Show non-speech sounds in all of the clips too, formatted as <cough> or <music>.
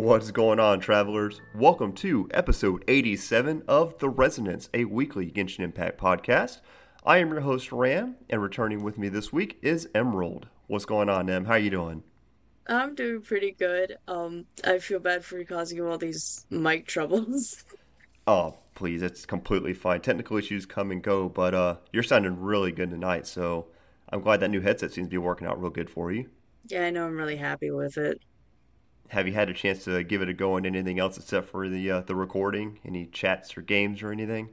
What's going on, travelers? Welcome to episode 87 of The Resonance, a weekly Genshin Impact podcast. I am your host, Ran, and returning with me this week is Emerald. What's going on, Em? How you doing? I'm doing pretty good. Um, I feel bad for causing you all these mic troubles. <laughs> Oh, please, it's completely fine. Technical issues come and go, but uh, you're sounding really good tonight, so I'm glad that new headset seems to be working out real good for you. Yeah, I know I'm really happy with it. Have you had a chance to give it a go on anything else except for the uh, the recording? Any chats or games or anything?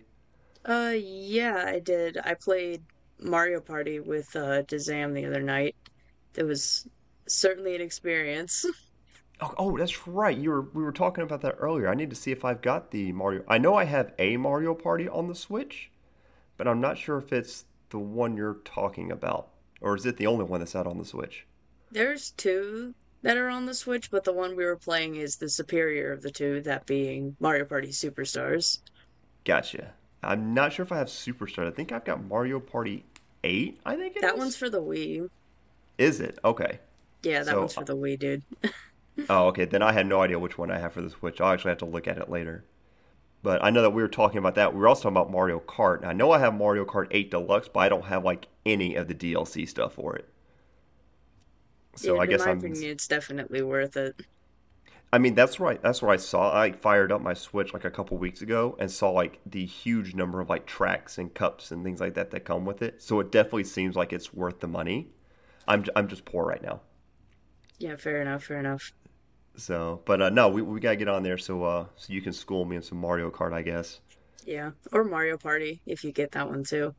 Uh, yeah, I did. I played Mario Party with uh Dazam the other night. It was certainly an experience. <laughs> Oh, oh, that's right. You were we were talking about that earlier. I need to see if I've got the Mario. I know I have a Mario Party on the Switch, but I'm not sure if it's the one you're talking about, or is it the only one that's out on the Switch? There's two that are on the Switch, but the one we were playing is the superior of the two, that being Mario Party Superstars. Gotcha. I'm not sure if I have Superstar. I think I've got Mario Party Eight. I think it That is. one's for the Wii. Is it okay? Yeah, that So, one's for the Wii, dude. <laughs> Oh, okay. Then I had no idea which one I have for the Switch. I'll actually have to look at it later. But I know that we were talking about that. We were also talking about Mario Kart. And I know I have Mario Kart 8 Deluxe, but I don't have like any of the DLC stuff for it. So Yeah, I guess I'm. opinion, it's definitely worth it. I mean, that's right. That's what I saw. I fired up my Switch like a couple weeks ago and saw like the huge number of like tracks and cups and things like that that come with it. So it definitely seems like it's worth the money. I'm I'm just poor right now. Yeah, fair enough, fair enough. So, but uh, no, we we gotta get on there so uh so you can school me in some Mario Kart, I guess. Yeah, or Mario Party if you get that one too.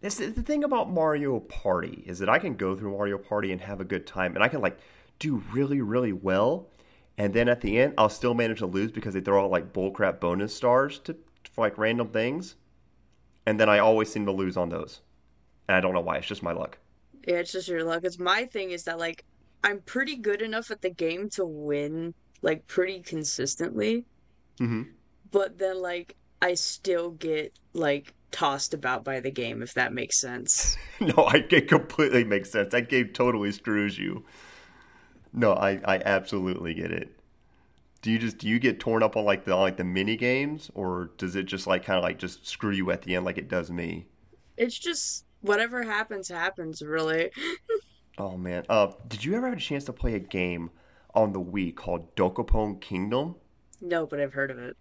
This the thing about Mario Party is that I can go through Mario Party and have a good time, and I can like do really really well, and then at the end I'll still manage to lose because they throw out like bullcrap bonus stars to for like random things, and then I always seem to lose on those, and I don't know why. It's just my luck. Yeah, it's just your luck. It's my thing is that like I'm pretty good enough at the game to win like pretty consistently, hmm but then like I still get like tossed about by the game if that makes sense. <laughs> No, I it completely makes sense. That game totally screws you. No, I I absolutely get it. Do you just do you get torn up on like the on like the mini games, or does it just like kind of like just screw you at the end like it does me? It's just whatever happens happens really. <laughs> Oh man, uh, did you ever have a chance to play a game on the Wii called Dokapon Kingdom? No, but I've heard of it.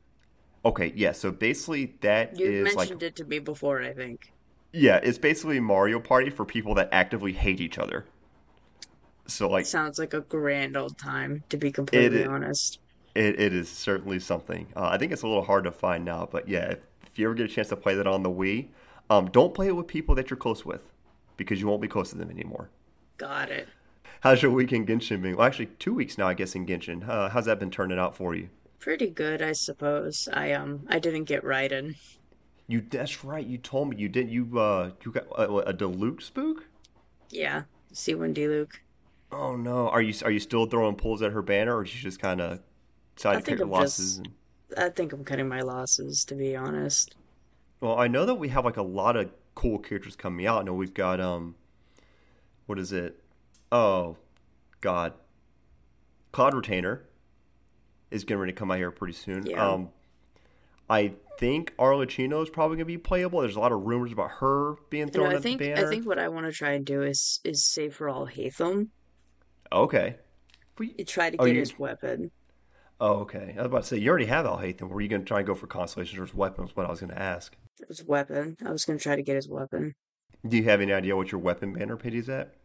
Okay, yeah. So basically, that You is like mentioned it to me before, I think. yeah, it's basically Mario Party for people that actively hate each other. So like Sounds like a grand old time, to be completely It- honest. It, it is certainly something. Uh, I think it's a little hard to find now, but yeah, if, if you ever get a chance to play that on the Wii, um, don't play it with people that you're close with because you won't be close to them anymore. Got it. How's your week in Genshin been? Well, actually, two weeks now, I guess, in Genshin. Uh, how's that been turning out for you? Pretty good, I suppose. I um I didn't get Raiden. You that's right. You told me you did. You uh, you got a, a Diluc spook. Yeah, C1 Diluc. Oh no, are you are you still throwing pulls at her banner, or did you just kind of decide I to cut your I'm losses? just- And... I think I'm cutting my losses, to be honest. Well, I know that we have like a lot of cool characters coming out. I know we've got um, what is it? Oh, God, Cloud Retainer is getting ready to come out here pretty soon. Yeah. Um, I think Arlecchino is probably going to be playable. There's a lot of rumors about her being You thrown know, I at think the I think what I want to try and do is is save for Alhaitham. Okay. We- You try to Oh, get you- his weapon. Oh, okay. I was about to say you already have Alhaitham. Were you going to try and go for constellations or weapons? What I was going to ask. His weapon. I was gonna try to get his weapon. Do you have any idea what your weapon banner pit is at?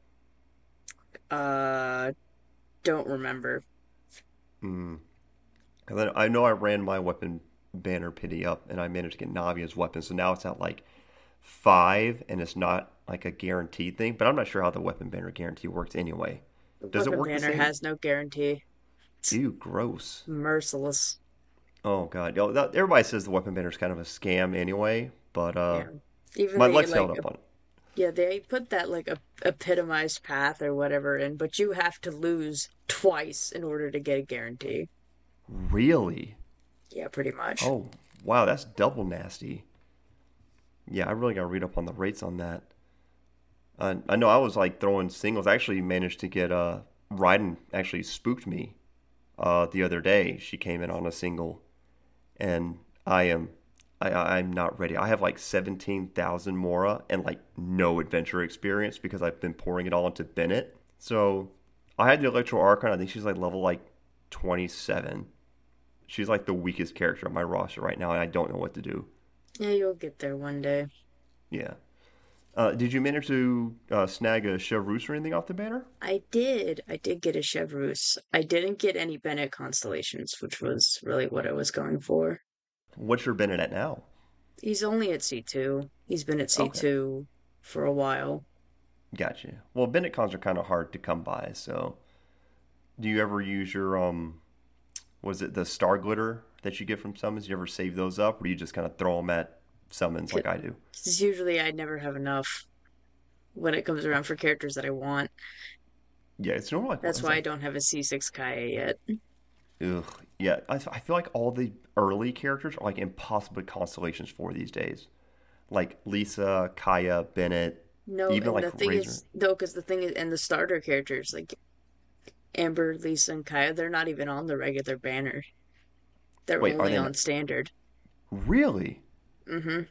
Uh, don't remember. Hmm. And then I know I ran my weapon banner pity up, and I managed to get Navia's weapon. So now it's at like five, and it's not like a guaranteed thing. But I'm not sure how the weapon banner guarantee works anyway. Does it weapon work the banner has no guarantee. Ew, gross. Merciless. Oh god, Yo, that, everybody says the weapon banner is kind of a scam anyway. But uh, Yeah. Even my they luck's like held up on it. yeah, they put that like a epitomized path or whatever in, but you have to lose twice in order to get a guarantee. Really? Yeah, pretty much. Oh, wow, that's double nasty. Yeah, I really got to read up on the rates on that. Uh, I know I was like throwing singles. I actually managed to get uh, Raiden actually spooked me uh, the other day. She came in on a single, and I am I, I'm not ready. I have like seventeen thousand Mora and like no adventure experience because I've been pouring it all into Bennett. So I had the Electro Archon. I think she's like level like twenty seven. She's like the weakest character on my roster right now, and I don't know what to do. Yeah, you'll get there one day. Yeah. Uh, did you manage to uh, snag a Chevreuse or anything off the banner? I did. I did get a Chevreuse. I didn't get any Bennett constellations, which was really what I was going for. What's your Bennett at now? He's only at C2. He's been at C2 okay. for a while. Gotcha. Well, Bennett cons are kind of hard to come by, so do you ever use your um was it the star glitter that you get from summons? You ever save those up or do you just kind of throw them at summons like I do? Because usually I never have enough when it comes around for characters that I want. Yeah, it's normal. like That's why like... I don't have a C6 Kaeya yet. Ugh, yeah. I, I feel like all the early characters are like impossible constellations for these days. Like Lisa, Kaeya, Bennett. No, even like the thing Razor. is, no, because the thing is, and the starter characters like Amber, Lisa, and Kaeya, they're not even on the regular banner. They're Wait, only they on not... standard. Really? Mm-hmm.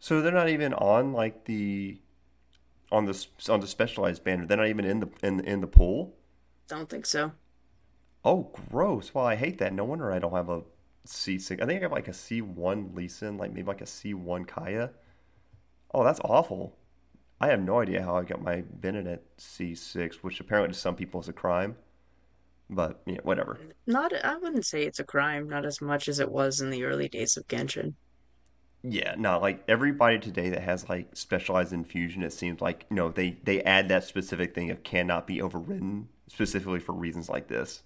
So they're not even on like the on the on the specialized banner. They're not even in the in in the pool. Don't think so. Oh, gross! Well, I hate that. No wonder I don't have a C six. I think I have like a C one Lisa, like maybe like a C one Kaeya. Oh, that's awful. I have no idea how I got my Bennett at C six, which apparently to some people is a crime. But yeah, whatever. Not, I wouldn't say it's a crime. Not as much as it was in the early days of Genshin. Yeah, no, like everybody today that has like specialized infusion, it seems like you know they they add that specific thing of cannot be overridden specifically for reasons like this.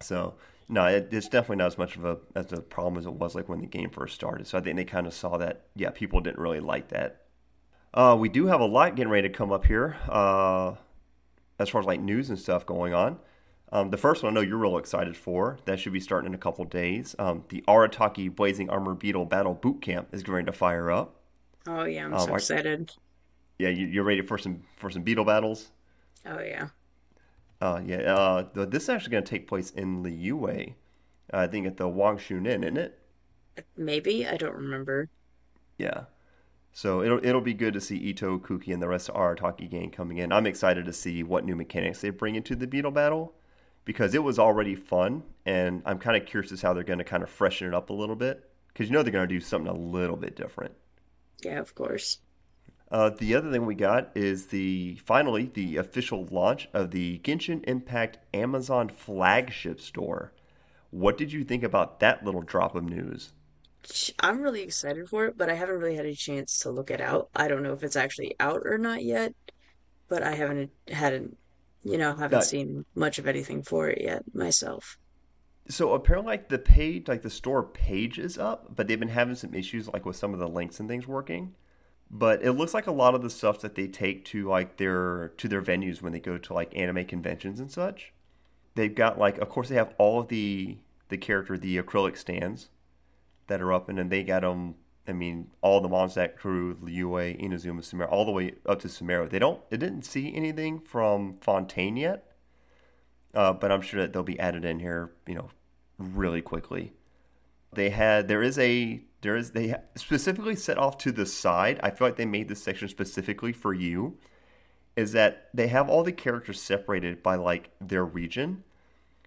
So no, it, it's definitely not as much of a as a problem as it was like when the game first started. So I think they kind of saw that yeah, people didn't really like that. Uh, we do have a lot getting ready to come up here uh, as far as like news and stuff going on. Um, the first one I know you're real excited for. That should be starting in a couple days. Um, the Arataki Blazing Armor Beetle Battle Boot Camp is going to fire up. Oh yeah, I'm um, so excited. yeah, you, are ready for some for some beetle battles. Oh yeah. Uh, yeah. Uh, this is actually going to take place in Liyue. I think at the Wangshu Inn, isn't it? Maybe I don't remember. Yeah. So it'll it'll be good to see Itto, Kuki, and the rest of our Arataki gang coming in. I'm excited to see what new mechanics they bring into the beetle battle because it was already fun, and I'm kind of curious as how they're going to kind of freshen it up a little bit because you know they're going to do something a little bit different. Yeah, of course. Uh, the other thing we got is the finally the official launch of the Genshin Impact Amazon flagship store. What did you think about that little drop of news? I'm really excited for it, but I haven't really had a chance to look it out. I don't know if it's actually out or not yet, but I haven't hadn't you know, haven't seen much of anything for it yet myself. So apparently, like the page, like the store page is up, but they've been having some issues, like with some of the links and things working. But it looks like a lot of the stuff that they take to like their to their venues when they go to like anime conventions and such. They've got like, of course, they have all of the the character, the acrylic stands that are up, and then they got them I mean, all the Mondstadt crew, Liyue, Inazuma, Sumeru, all the way up to Sumeru. They don't, they didn't see anything from Fontaine yet, uh, but I'm sure that they'll be added in here, you know, really quickly. They had, there is a, there is, they specifically set off to the side. I feel like they made this section specifically for you. Is that they have all the characters separated by like their region,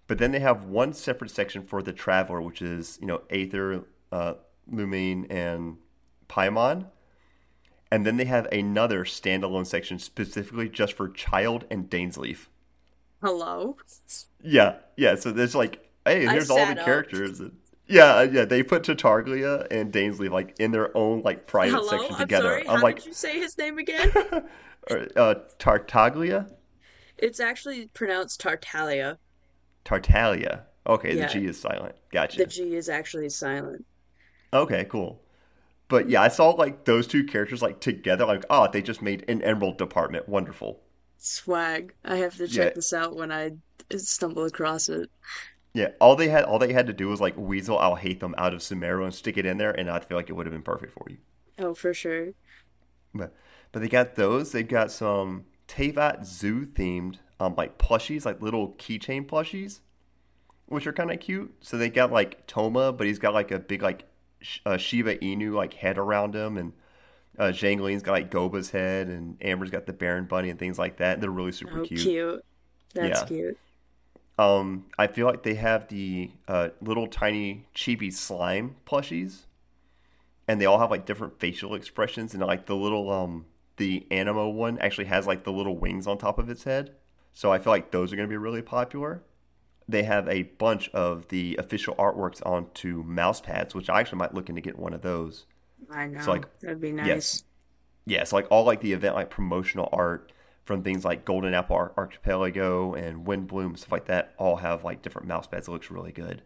but then they have one separate section for the traveler, which is you know Aether, uh, Lumine, and Paimon. And then they have another standalone section specifically just for Childe and Dainsleif. Hello? Yeah, yeah. So there's like, hey, here's all the characters. And, yeah, yeah. They put Tartaglia and Dainsleif like in their own like private Hello? section together. I'm, sorry, I'm like, did you say his name again? <laughs> uh, Tartaglia. It's actually pronounced Tartaglia. Tartaglia. Okay, yeah. the G is silent. Gotcha. The G is actually silent. Okay, cool. But yeah, I saw like those two characters like together. Like, oh, they just made an Emerald department. Wonderful. Swag. I have to check yeah. this out when I stumble across it. Yeah, all they had all they had to do was like weasel I'll hate them out of Sumeru and stick it in there, and I feel like it would have been perfect for you. Oh, for sure. But but they got those. They got some Teyvat Zoo themed um, like plushies, like little keychain plushies, which are kind of cute. So they got like Thoma, but he's got like a big like uh, Shiba Inu like head around him, and uh, Zhongli's got like Guoba's head, and Amber's got the Baron Bunny and things like that. And they're really super Oh, cute. cute. That's Yeah. cute. Um, I feel like they have the uh, little tiny chibi slime plushies, and they all have like different facial expressions. And like the little um, the Anemo one actually has like the little wings on top of its head. So I feel like those are going to be really popular. They have a bunch of the official artworks onto mouse pads, which I actually might look into getting one of those. I know. like, That'd be nice. yes. Yeah, so like all like the event like promotional art from things like Golden Apple Ar- Archipelago and Windblume stuff like that all have like different mouse pads. It looks really good.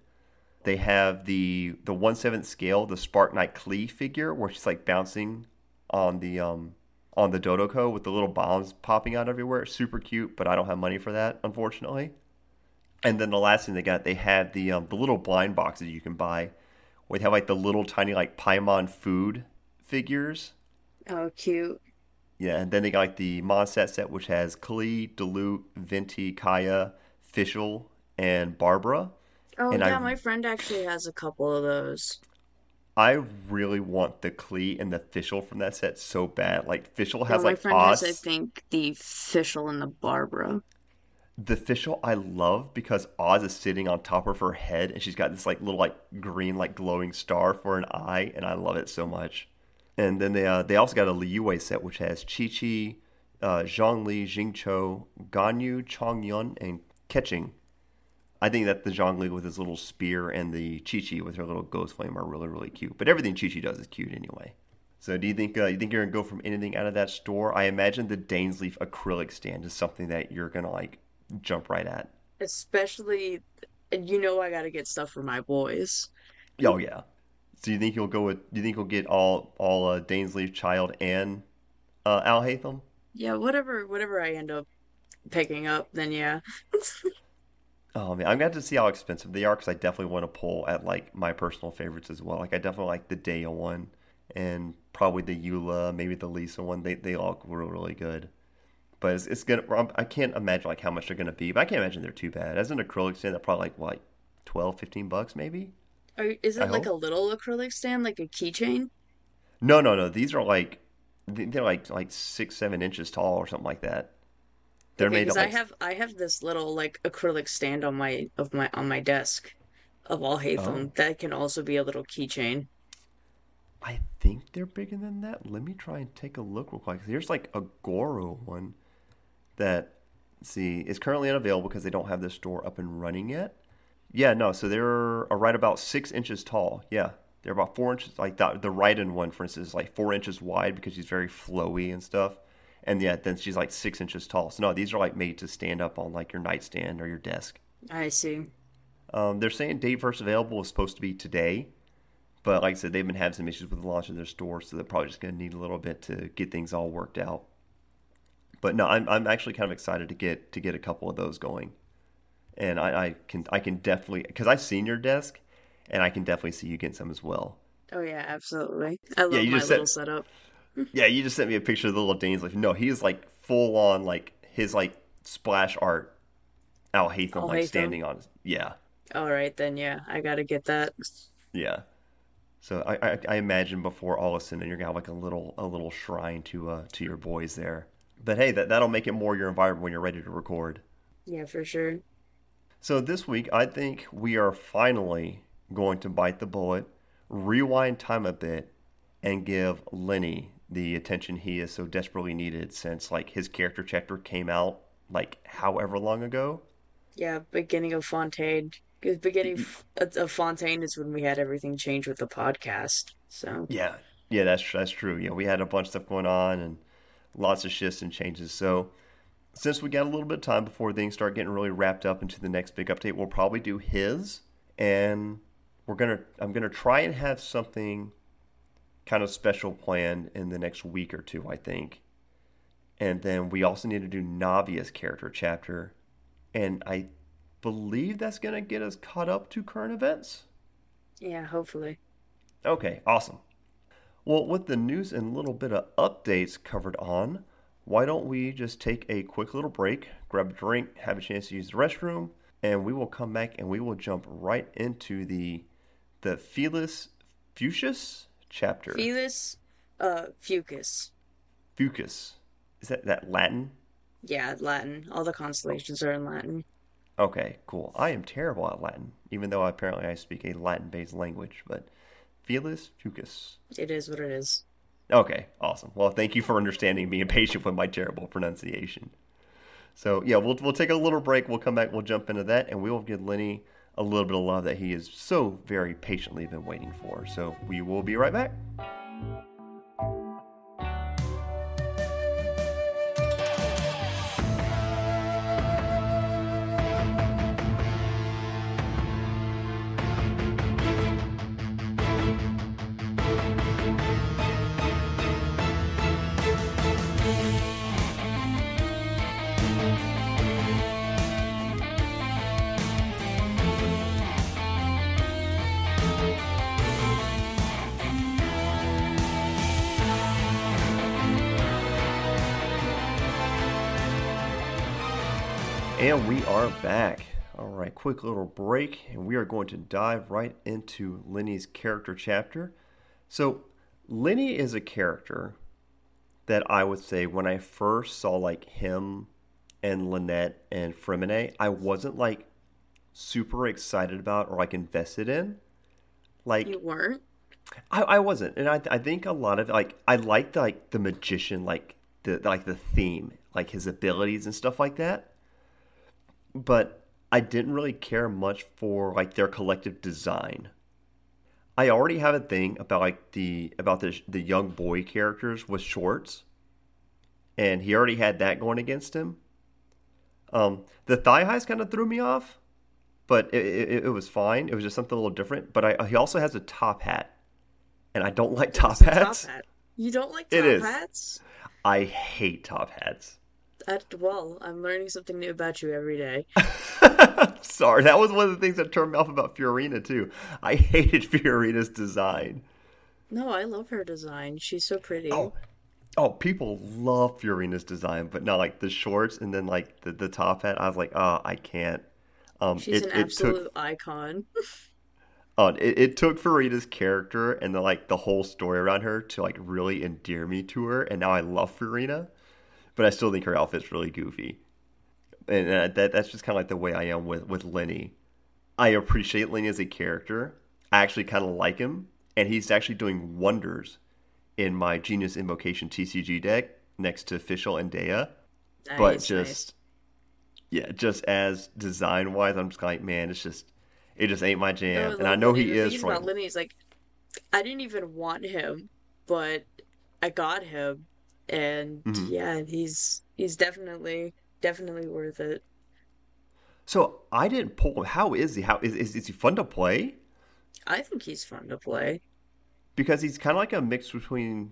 They have the the one seventh scale, the Spark Knight Klee figure, where she's like bouncing on the um on the Dodoco with the little bombs popping out everywhere. Super cute, but I don't have money for that, unfortunately. And then the last thing they got, they had the um, the little blind boxes you can buy, where they have like the little tiny like Paimon food figures Oh, cute. yeah, and then they got like the Mondstadt set, which has Klee, Diluc, Venti, Kaeya, Fischl, and Barbara. Oh, And yeah, I- my friend actually has a couple of those. I really want the Klee and the Fischl from that set so bad. Like Fischl has my like friend Oz. has, I think, the Fischl and the Barbara. The Fischl I love because Oz is sitting on top of her head and she's got this like little like green like glowing star for an eye, and I love it so much. And then they uh, they also got a Liyue set which has Qiqi, uh, Zhongli, Xingqiu, Ganyu, Chongyun, and Keqing. I think that the Zhongli with his little spear and the Qiqi with her little ghost flame are really really cute. But everything Qiqi does is cute anyway. So do you think uh, you think you're gonna go from anything out of that store? I imagine the Dainsleif acrylic stand is something that you're gonna like jump right at. Especially, you know I gotta get stuff for my boys. Oh yeah. So you think you'll go with? Do you think you'll get all all uh, Dainsleif Childe and uh, Alhaitham? Yeah, whatever, whatever I end up picking up, then yeah. <laughs> Oh man, I'm gonna have to see how expensive they are because I definitely want to pull at like my personal favorites as well. Like I definitely like the Dehya one and probably the Eula, maybe the Lisa one. They they all were really good. But it's, it's gonna. Um, I'm- can't imagine like how much they're gonna be. But I can't imagine they're too bad. As an acrylic stand, they're probably like what, like 12, 15 bucks maybe. Are, is I it like hope. a little acrylic stand, like a keychain? No, no, no. These are like they're like like six, seven inches tall or something like that. They're Okay, made because like I have I have this little like acrylic stand on my of my on my desk of Alhaitham Oh. that can also be a little keychain. I think they're bigger than that. Let me try and take a look real quick. There's like a Goro one that see is currently unavailable because they don't have this store up and running yet. Yeah, no, so they're right about six inches tall. Yeah, they're about four inches. Like the the Raiden one, for instance, is like four inches wide because she's very flowy and stuff. And yeah, then she's like six inches tall. So no, these are like made to stand up on like your nightstand or your desk. I see. Um, they're saying date first available is supposed to be today, but like I said, they've been having some issues with the launch of their store, so they're probably just going to need a little bit to get things all worked out. But no, I'm I'm actually kind of excited to get to get a couple of those going, and I, I can I can definitely because I've seen your desk, and I can definitely see you getting some as well. Oh yeah, absolutely. I love you my just little setup. <laughs> Yeah, you just sent me a picture of the little Dane's like no, he's like full on like his like splash art, Alhaitham Al like standing on. Yeah, All right then, yeah, I gotta get that. Yeah. So I, I, I imagine before all is said and you're gonna have like a little a little shrine to uh to your boys there. But hey, that that'll make it more your environment when you're ready to record. Yeah, for sure. So this week, I think we are finally going to bite the bullet, rewind time a bit, and give Lyney the attention he has so desperately needed since like his character chapter came out like however long ago. Yeah, beginning of Fontaine. Because beginning of Fontaine is when we had everything change with the podcast. So Yeah, yeah, that's that's true. Yeah, we had a bunch of stuff going on and lots of shifts and changes. So since we got a little bit of time before things start getting really wrapped up into the next big update, we'll probably do his, and we're gonna I'm gonna try and have something kind of special planned in the next week or two, I think. And then we also need to do Navia's character chapter, and I believe that's gonna get us caught up to current events. yeah, hopefully. Okay, awesome. Well, with the news and little bit of updates covered on, why don't we just take a quick little break, grab a drink, have a chance to use the restroom, and we will come back and we will jump right into the the Felis Fucius chapter. Felis uh Fucus. Fucus. Is that that Latin? Yeah, Latin. All the constellations are in Latin. Okay, cool. I am terrible at Latin, even though apparently I speak a Latin-based language. But Felis Fucus. It is what it is. Okay, awesome. Well, thank you for understanding and being patient with my terrible pronunciation. So yeah, we'll we'll take a little break. We'll come back. We'll jump into that, and we will give Lyney a little bit of love that he has so very patiently been waiting for. So we will be right back. And we are back. All right, quick little break, and we are going to dive right into Lyney's character chapter. So, Lyney is a character that I would say when I first saw like him and Lynette and Freminet, I wasn't like super excited about or like invested in. Like You weren't? I, I wasn't, and I, I think a lot of like I liked like the magician, like the like the theme, like his abilities and stuff like that but I didn't really care much for like their collective design. I already have a thing about like the about the the young boy characters with shorts, and he already had that going against him. Um, the thigh highs kind of threw me off, but it, it, it, was fine. It was just something a little different. But I, he also has a top hat, and I don't like top hats. Top hat? You don't like top hats? I hate top hats well, I'm learning something new about you every day. <laughs> Sorry, that was one of the things that turned me off about Furina too. I <laughs> hated Furina's design. No, I love her design. She's so pretty. Oh, oh people love Furina's design, but not like the shorts and then like the, the top hat. I was like, oh, I can't. Um, She's it, an absolute took, icon. <laughs> Oh, it, it took Furina's character and the like the whole story around her to like really endear me to her, and now I love Furina but I still think her outfit's really goofy. And uh, that that's just kind of like the way I am with with Lyney. I appreciate Lyney as a character. I actually kind of like him, and he's actually doing wonders in my Genius Invocation TCG deck next to Fischl and Dehya. Nice, but just nice. yeah, just as design wise, I'm just like, man, it's just it just ain't my jam. No, and I know he is. From... About Lyney is like, I didn't even want him, but I got him, and mm-hmm. yeah, he's he's definitely definitely worth it. So I didn't pull him. How is he? How is is, is he fun to play? I think he's fun to play because he's kind of like a mix between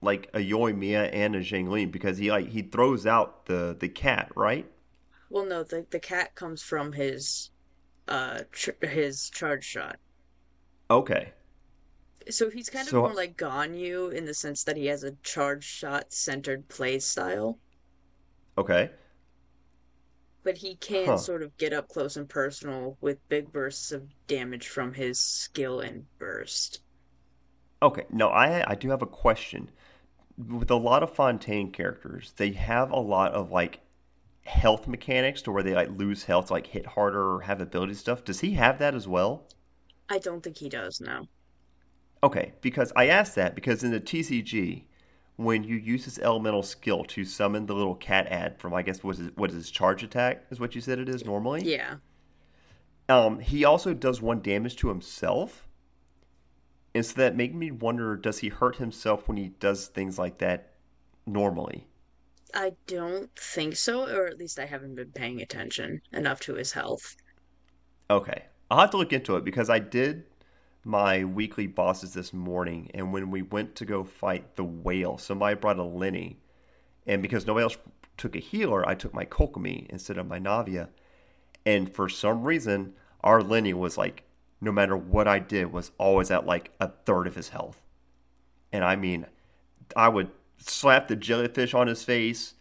like a Yoimiya and a Xiangling because he like he throws out the the cat, right? Well, no, the the cat comes from his uh tr- his charge shot. Okay. So he's kind of so, more like Ganyu in the sense that he has a charge shot centered play style. Okay. But he can huh. sort of get up close and personal with big bursts of damage from his skill and burst. Okay, no, I I do have a question. With a lot of Fontaine characters, they have a lot of like health mechanics to where they like lose health to like hit harder or have ability stuff. Does he have that as well? I don't think he does, no. Okay, because I asked that because in the TCG, when you use this elemental skill to summon the little cat ad from, I guess, what is, what is his charge attack, is what you said it is normally? Yeah. Um, he also does one damage to himself. And so that made me wonder does he hurt himself when he does things like that normally? I don't think so, or at least I haven't been paying attention enough to his health. Okay. I'll have to look into it because I did my weekly bosses this morning, and when we went to go fight the whale, somebody brought a Lyney, and because nobody else took a healer, I took my Kokomi instead of my Navia, and for some reason, our Lyney was like, no matter what I did, was always at like a third of his health, and I mean, I would slap the jellyfish on his face,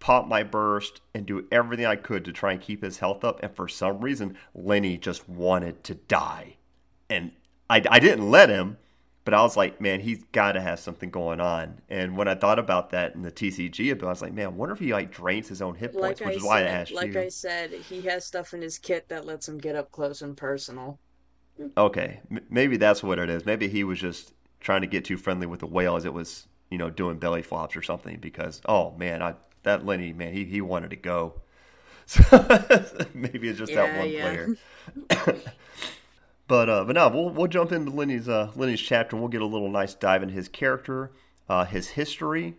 pop my burst and do everything I could to try and keep his health up. And for some reason, Lyney just wanted to die. And I, I didn't let him, but I was like, man, he's got to have something going on. And when I thought about that in the TCG ability, I was like, man, I wonder if he like drains his own hit points, like which I is why said, I asked like you. I said, he has stuff in his kit that lets him get up close and personal. Okay, M- maybe that's what it is. Maybe he was just trying to get too friendly with the whale as it was, you know, doing belly flops or something. Because oh man, I that Lyney man, he he wanted to go. <laughs> So <laughs> maybe it's just that one yeah. player. <laughs> but uh, but no, we'll we'll jump into Lyney's uh, Lyney's chapter and we'll get a little nice dive into his character, uh, his history,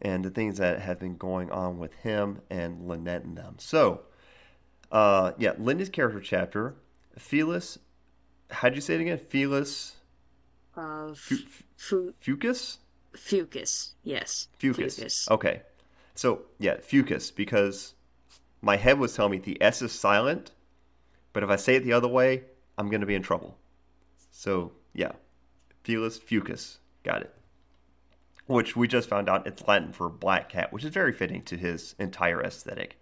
and the things that have been going on with him and Lynette and them. So, uh, yeah, Lyney's character chapter, Felis. How'd you say it again? Felis Uh, f- fu- Fucus? Fucus, yes. Fucus. Okay. So, yeah, Fucus, because my head was telling me the S is silent, but if I say it the other way, I'm going to be in trouble. So, yeah, Felis Fucus. Got it. Which we just found out it's Latin for black cat, which is very fitting to his entire aesthetic.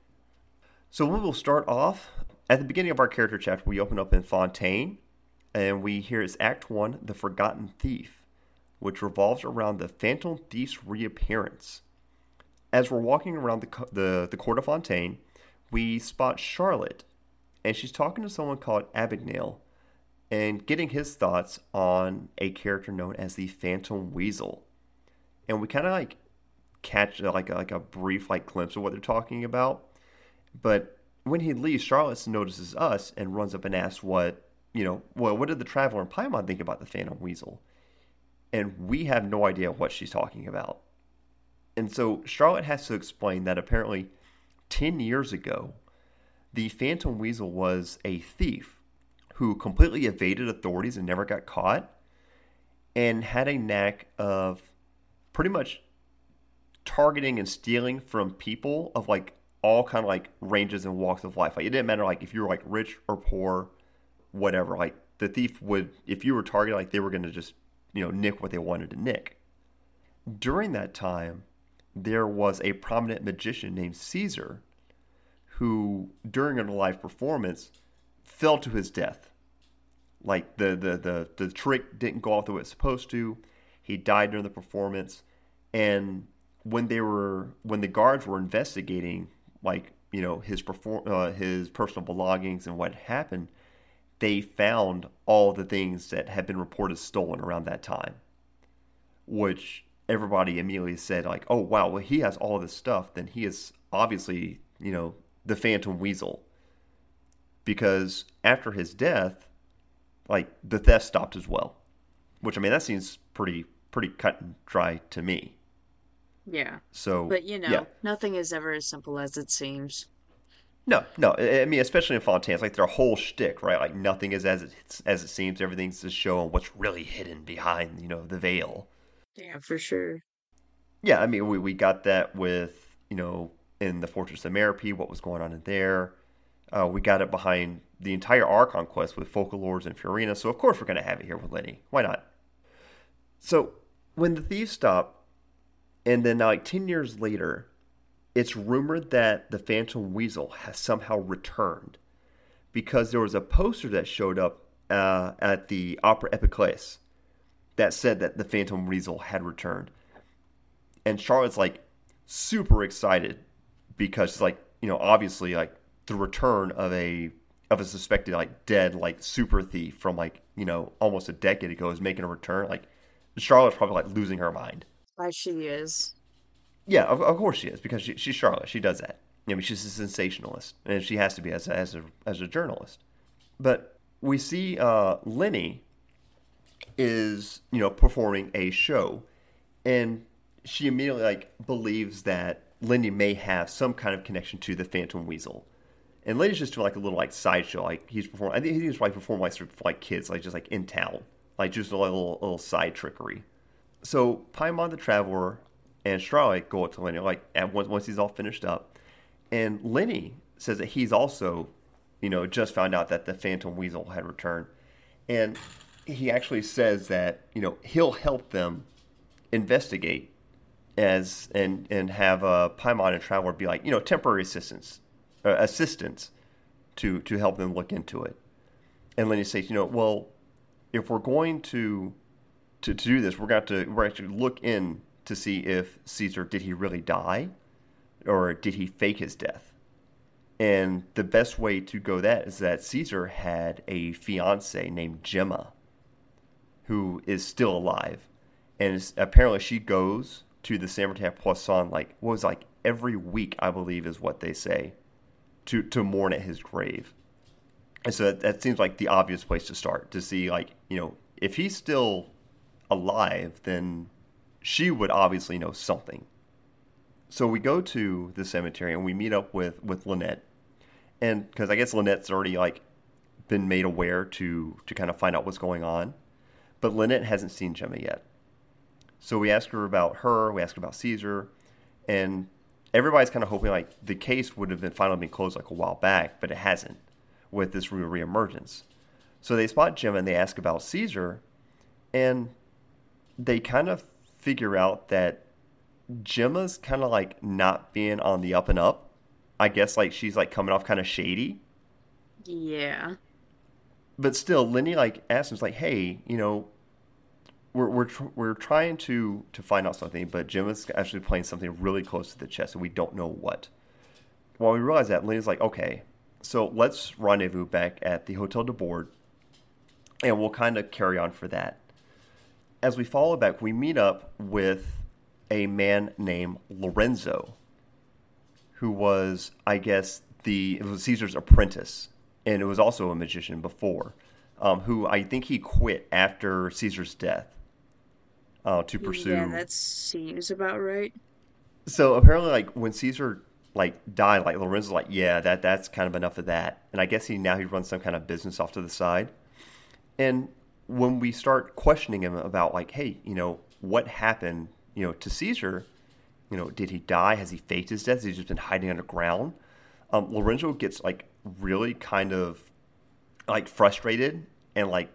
So, we will start off at the beginning of our character chapter. We open up in Fontaine, and we hear it's Act 1 The Forgotten Thief, which revolves around the Phantom Thief's reappearance. As we're walking around the, the, the court of Fontaine, we spot Charlotte, and she's talking to someone called Abigail and getting his thoughts on a character known as the Phantom Weasel. And we kind of like catch like a, like a brief like glimpse of what they're talking about. But when he leaves, Charlotte notices us and runs up and asks what you know. Well, what did the traveler in Paimon think about the Phantom Weasel? And we have no idea what she's talking about. And so Charlotte has to explain that apparently 10 years ago, the Phantom Weasel was a thief who completely evaded authorities and never got caught and had a knack of pretty much targeting and stealing from people of like all kind of like ranges and walks of life. Like it didn't matter like if you were like rich or poor, whatever. Like the thief would if you were targeted like they were going to just, you know, nick what they wanted to nick. During that time, there was a prominent magician named Caesar who during a live performance fell to his death. Like the, the, the, the trick didn't go off the way it's supposed to. He died during the performance. And when they were when the guards were investigating like, you know, his perform uh, his personal belongings and what happened, they found all the things that had been reported stolen around that time. Which everybody immediately said like, "Oh wow, well he has all this stuff, then he is obviously, you know, the Phantom Weasel." Because after his death, like the theft stopped as well. Which I mean, that seems pretty pretty cut and dry to me. Yeah. So, But you know, yeah. nothing is ever as simple as it seems. No, no. I I mean, especially in Fontaine, it's like their whole shtick, right? Like nothing is as it as it seems. Everything's just showing what's really hidden behind, you know, the veil. Yeah, for sure. Yeah, I mean, we, we got that with you know in the Fortress of Merope, what was going on in there. Uh, we got it behind the entire Archon quest with Focalors and Furina. So of course we're gonna have it here with Lyney. Why not? So when the thieves stop, and then like ten years later, it's rumored that the Phantom Weasel has somehow returned because there was a poster that showed up uh, at the Opera Epiclese that said that the Phantom Weasel had returned. And Charlotte's like super excited because it's like, you know, obviously like the return of a of a suspected like dead like super thief from like, you know, almost a decade ago is making a return. Like Charlotte's probably like losing her mind. As she is. Yeah, of, of course she is because she, she's Charlotte. She does that. I mean, she's a sensationalist, and she has to be as a, as a as a journalist. But we see uh, Lyney is you know performing a show, and she immediately like believes that Lyney may have some kind of connection to the Phantom Weasel. And Lyney's just like a little like sideshow, like he's performing. I think he he's probably performing like for like kids, like just like in town, like just a little little side trickery. So Paimon the Traveler and Charlotte go up to Lyney like at once once he's all finished up, and Lyney says that he's also, you know, just found out that the Phantom Weasel had returned, and he actually says that you know he'll help them investigate as and and have a Paimon and Traveler be like you know temporary assistance uh, assistance to to help them look into it. And Lyney says, you know, well, if we're going to to, to do this, we're going to we're actually look in to see if Caesar did he really die, or did he fake his death. And the best way to go that is that Caesar had a fiance named Gemma, who is still alive, and apparently she goes to the Saint Martin Poisson like what was like every week, I believe, is what they say, to to mourn at his grave. And so that, that seems like the obvious place to start to see like you know if he's still alive, then she would obviously know something. So we go to the cemetery and we meet up with with Lynette, and because I guess Lynette's already like been made aware to to kind of find out what's going on, but Lynette hasn't seen Gemma yet. So we ask her about her, we ask about Caesar, and everybody's kind of hoping like the case would have been finally been closed like a while back, but it hasn't with this re- reemergence. So they spot Gemma and they ask about Caesar, and they kind of figure out that Gemma's kind of like not being on the up and up. I guess like she's like coming off kind of shady. Yeah. But still, Lenny like asks him, like, "Hey, you know, we're we're tr- we're trying to to find out something, but Jim is actually playing something really close to the chest, and we don't know what." Well, we realize that, Lyney's like, "Okay, so let's rendezvous back at the Hotel Debord, and we'll kind of carry on for that." As we follow back, we meet up with a man named Lorenzo, who was, I guess, the it was Caesar's apprentice, and it was also a magician before, um, who I think he quit after Caesar's death uh, to pursue. Yeah, that seems about right. So apparently, like when Caesar like died, like Lorenzo's like, yeah, that that's kind of enough of that, and I guess he now he runs some kind of business off to the side, and when we start questioning him about like, hey, you know, what happened you know, to Caesar, you know, did he die? Has he faked his death? Has he just been hiding underground? Um, Lorenzo gets like really kind of like frustrated and like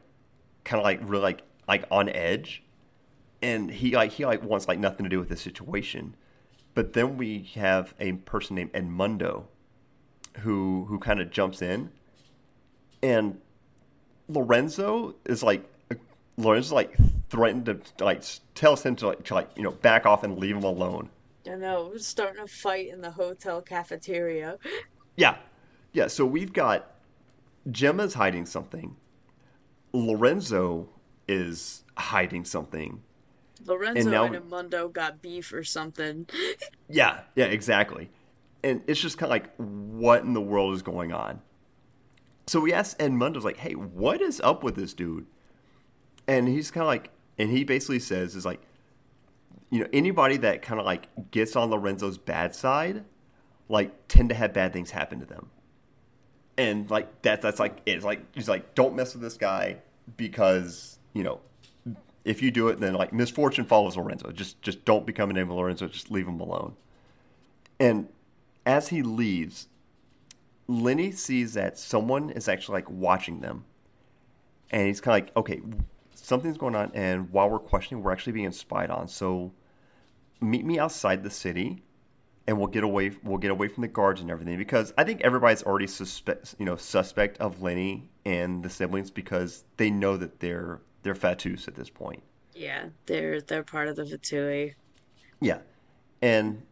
kind of like really like like on edge, and he like he like wants like nothing to do with the situation. But then we have a person named Edmundo, who who kind of jumps in, and Lorenzo is like Lorenzo like threatened to like tells him to like, to like you know back off and leave him alone. I know, we're starting a fight in the hotel cafeteria. Yeah, yeah. So we've got Gemma's hiding something. Lorenzo is hiding something. Lorenzo and, now, and got beef or something. yeah, yeah, exactly. And it's just kind of like, what in the world is going on? So we asked Edmundo's like, hey, what is up with this dude? and he's kind of like, and he basically says is like, you know, anybody that kind of like gets on Lorenzo's bad side, like tend to have bad things happen to them, and like that that's like it's like he's like don't mess with this guy because you know if you do it then like misfortune follows Lorenzo. Just just don't become a name of Lorenzo. Just leave him alone. And as he leaves, Lyney sees that someone is actually like watching them, and he's kind of like, okay, something's going on, and while we're questioning, we're actually being spied on. So meet me outside the city, and we'll get away. We'll get away from the guards and everything because I think everybody's already suspect, you know, suspect of Lyney and the siblings because they know that they're they're Fatus at this point. Yeah, they're they're part of the Fatui. Yeah, and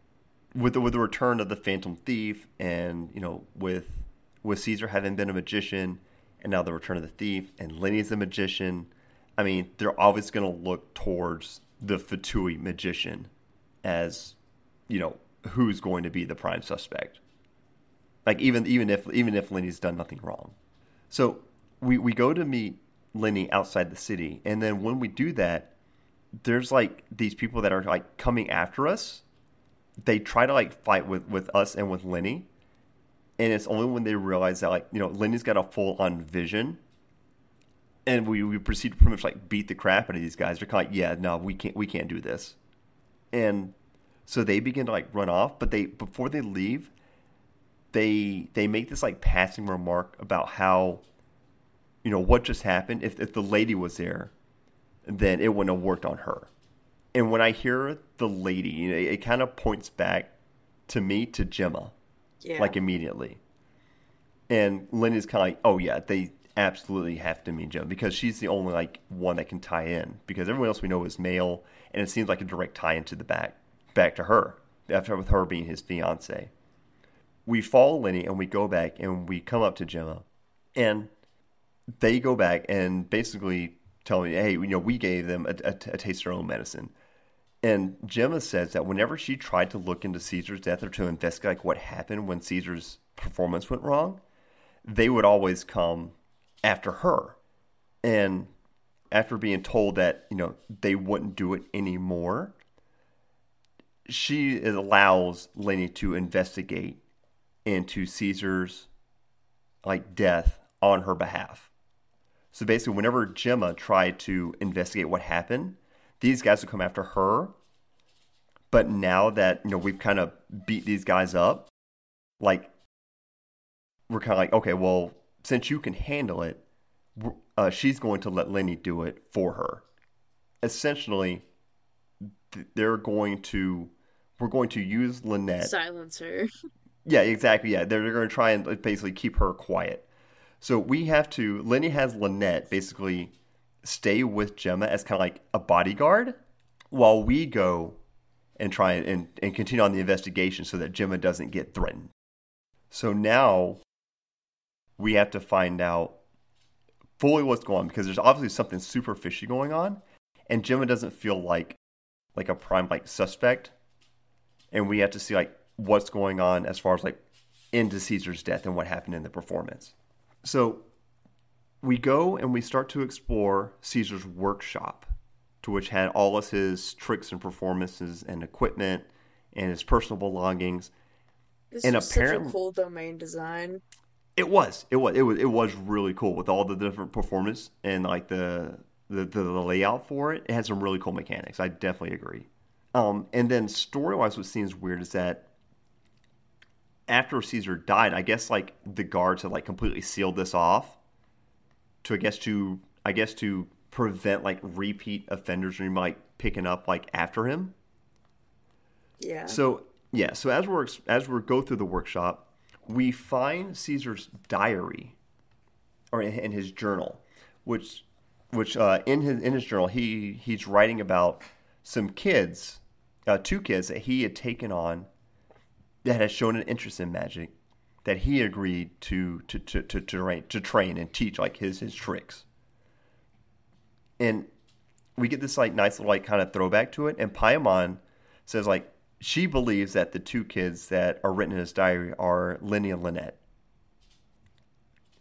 with the with the return of the Phantom Thief, and you know, with with Caesar having been a magician, and now the return of the thief, and Lyney's a magician I mean, they're always going to look towards the Fatui magician as, you know, who's going to be the prime suspect. Like even even if even if Lyney's done nothing wrong. So we we go to meet Lyney outside the city, and then when we do that, there's like these people that are like coming after us. They try to like fight with with us and with Lyney, and it's only when they realize that like you know Lyney's got a full on vision and we, we proceed to pretty much like beat the crap out of these guys. They're kind of like, yeah, no, we can't we can't do this. And so they begin to like run off, but they before they leave, they they make this like passing remark about how, you know, what just happened. If if the lady was there, then it wouldn't have worked on her. And when I hear the lady, it, it kind of points back to me to gemma Yeah. like immediately. And Lyney's kind of like, oh yeah, they absolutely have to mean gemma because she's the only like one that can tie in because everyone else we know is male, and it seems like a direct tie into the back back to her after with her being his fiance. We follow Lyney and we go back and we come up to Gemma, and they go back and basically tell me, hey, you know, we gave them a, a, a taste of their own medicine. And Gemma says that whenever she tried to look into Caesar's death or to investigate like, what happened when Caesar's performance went wrong, they would always come after her. And after being told that, you know, they wouldn't do it anymore, she allows Lyney to investigate into Caesar's like death on her behalf. So basically, whenever Gemma tried to investigate what happened, these guys would come after her. But now that you know we've kind of beat these guys up, like we're kind of like, okay, well, since you can handle it, uh, she's going to let Lyney do it for her. Essentially, they're going to we're going to use Lynette. Silence her. Yeah, exactly. Yeah, they're, they're going to try and basically keep her quiet. So we have to. Lyney has Lynette basically stay with Gemma as kind of like a bodyguard, while we go and try and, and, continue on the investigation so that Gemma doesn't get threatened. So now we have to find out fully what's going on because there's obviously something super fishy going on, and Gemma doesn't feel like like a prime like suspect, and we have to see like what's going on as far as like into Caesar's death and what happened in the performance. So we go and we start to explore Caesar's workshop, to which had all of his tricks and performances and equipment and his personal belongings. This And was apparently- such a cool domain design. It was, it was, it was, it was really cool with all the different performance and like the the, the, the layout for it. It had some really cool mechanics. I definitely agree. Um, and then story wise, what seems weird is that after Caesar died, I guess like the guards had like completely sealed this off to I guess to I guess to prevent like repeat offenders from like picking up like after him. Yeah. So yeah, so as we're as we go through the workshop, we find Caesar's diary, or in, in his journal, which which uh, in his in his journal he he's writing about some kids, uh, two kids that he had taken on, that had shown an interest in magic, that he agreed to to to to, to, train, to train and teach like his his tricks. And we get this like nice little like kind of throwback to it, and Paimon says like she believes that the two kids that are written in his diary are Lyney and Lynette.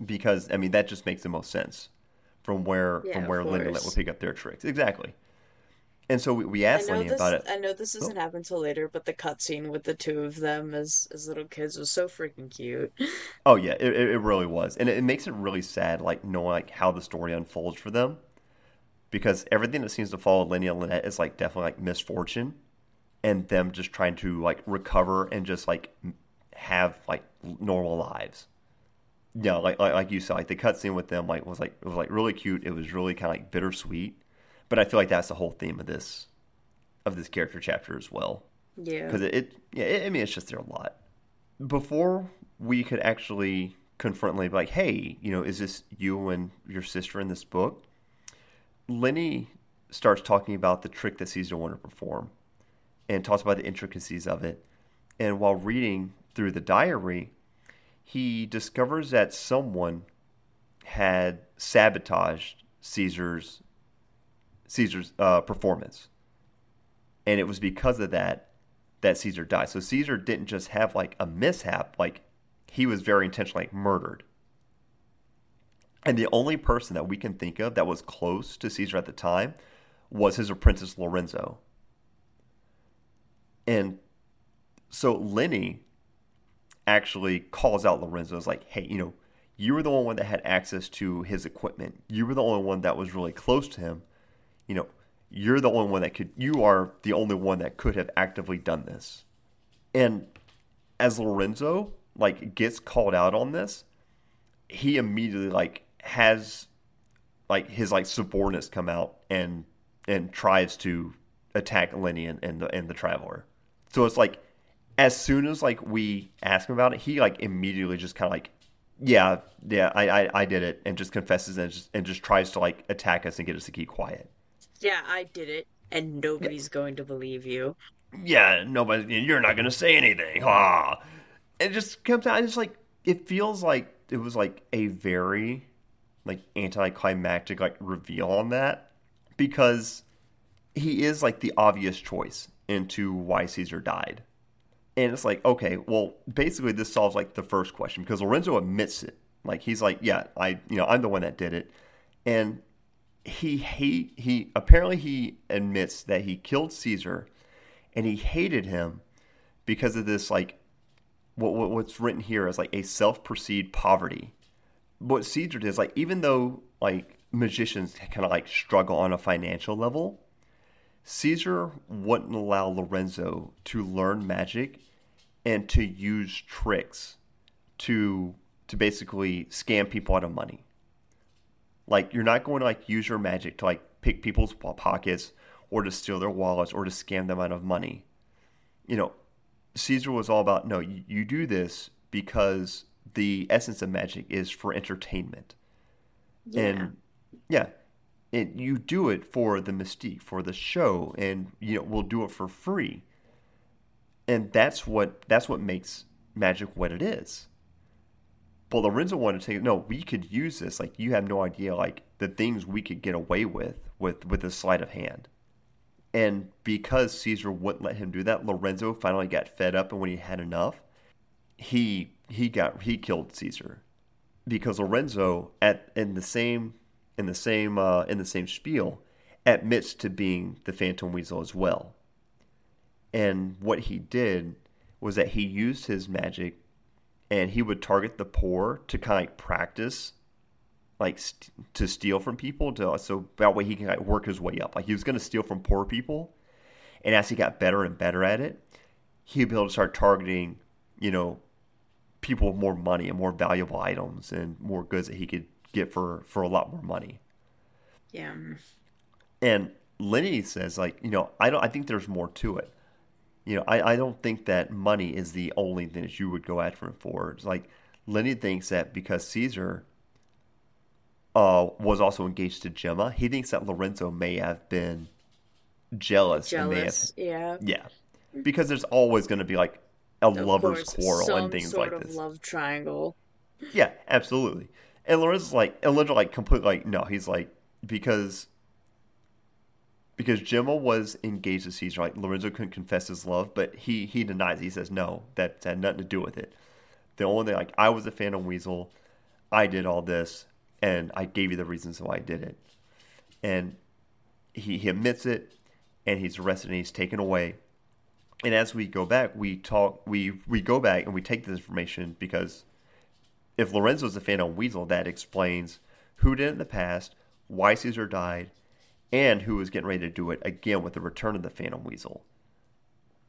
Because I mean that just makes the most sense from where Yeah, from where Lyney and Lynette will pick up their tricks. Exactly. And so we, we asked Lyney this about it. I know this oh. doesn't happen till later, but the cutscene with the two of them as as little kids was so freaking cute. <laughs> Oh yeah, it, it it really was, and it, it makes it really sad, like knowing like how the story unfolds for them, because everything that seems to follow Lyney and Lynette is like definitely like misfortune, and them just trying to like recover and just like have like normal lives. Yeah, like, like like you said, like the cutscene with them like was like it was like really cute. It was really kind of like bittersweet, but I feel like that's the whole theme of this of this character chapter as well Yeah. because it, it yeah it, I mean it's just there a lot. Before we could actually confront Lyney, like, hey, you know, is this you and your sister in this book? Lyney starts talking about the trick that Caesar wanted to perform, and talks about the intricacies of it. And while reading through the diary, he discovers that someone had sabotaged Caesar's Caesar's uh, performance, and it was because of that that Caesar died. So Caesar didn't just have like a mishap, like he was very intentionally like, murdered. And the only person that we can think of that was close to Caesar at the time was his apprentice Lorenzo. And so Lyney actually calls out Lorenzo as like, hey, you know, you were the only one that had access to his equipment. You were the only one that was really close to him. You know, you're the only one that could you are the only one that could have actively done this. And as Lorenzo like gets called out on this, he immediately like has like his like subordinates come out and and tries to attack Lyney and, and the and the Traveler. So it's like as soon as like we ask him about it, he like immediately just kind of like, yeah, yeah, I, I, I did it, and just confesses and just and just tries to like attack us and get us to keep quiet. Yeah, I did it, and nobody's yeah. going to believe you. Yeah, nobody. You're not going to say anything. Ah, it just comes out. It's like it feels like it was like a very like anticlimactic like reveal on that because he is like the obvious choice into why Caesar died and it's like, okay, well, basically this solves like the first question because Lorenzo admits it. Like he's like, yeah, I, you know, I'm the one that did it, and he hate he apparently he admits that he killed Caesar, and he hated him because of this like what, what what's written here as like a self-perceived poverty. What Caesar did is like even though like magicians kind of like struggle on a financial level, Caesar wouldn't allow Lorenzo to learn magic and to use tricks to to basically scam people out of money. Like you're not going to like use your magic to like pick people's pockets or to steal their wallets or to scam them out of money. You know, Caesar was all about no, you, you do this because the essence of magic is for entertainment. Yeah. And yeah, and you do it for the mystique, for the show, and you know we'll do it for free and that's what that's what makes magic what it is. But Lorenzo wanted to say, no, we could use this. Like you have no idea, like the things we could get away with with with a sleight of hand. And because Caesar wouldn't let him do that, Lorenzo finally got fed up, and when he had enough, he he got he killed Caesar because Lorenzo at in the same in the same uh, in the same spiel admits to being the Phantom Weasel as well. And what he did was that he used his magic and he would target the poor to kind of like practice like st- to steal from people to uh, so that way he can like work his way up. Like he was going to steal from poor people and as he got better and better at it he'd be able to start targeting you know people with more money and more valuable items and more goods that he could get for for a lot more money. Yeah. And Lyney says like you know i don't i think there's more to it you know, I, I don't think that money is the only thing that you would go after him for. It's like Lyney thinks that because Caesar uh, was also engaged to Gemma, he thinks that Lorenzo may have been jealous. Jealous, have, yeah. Yeah. Because there's always going to be like a of lover's course, quarrel and things like this. love triangle. Yeah, absolutely. And Lorenzo's like, and Lorenzo like completely like, no, he's like, because because Gemma was engaged to Caesar. Like Lorenzo couldn't confess his love, but he he denies. It. He says no, that had nothing to do with it. The only thing, like I was a Phantom Weasel, I did all this, and I gave you the reasons why I did it. And he, he admits it, and he's arrested and he's taken away. And as we go back, we talk, we we go back and we take this information because if Lorenzo's a Phantom Weasel, that explains who did it in the past, why Caesar died, and who was getting ready to do it again with the return of the Phantom Weasel.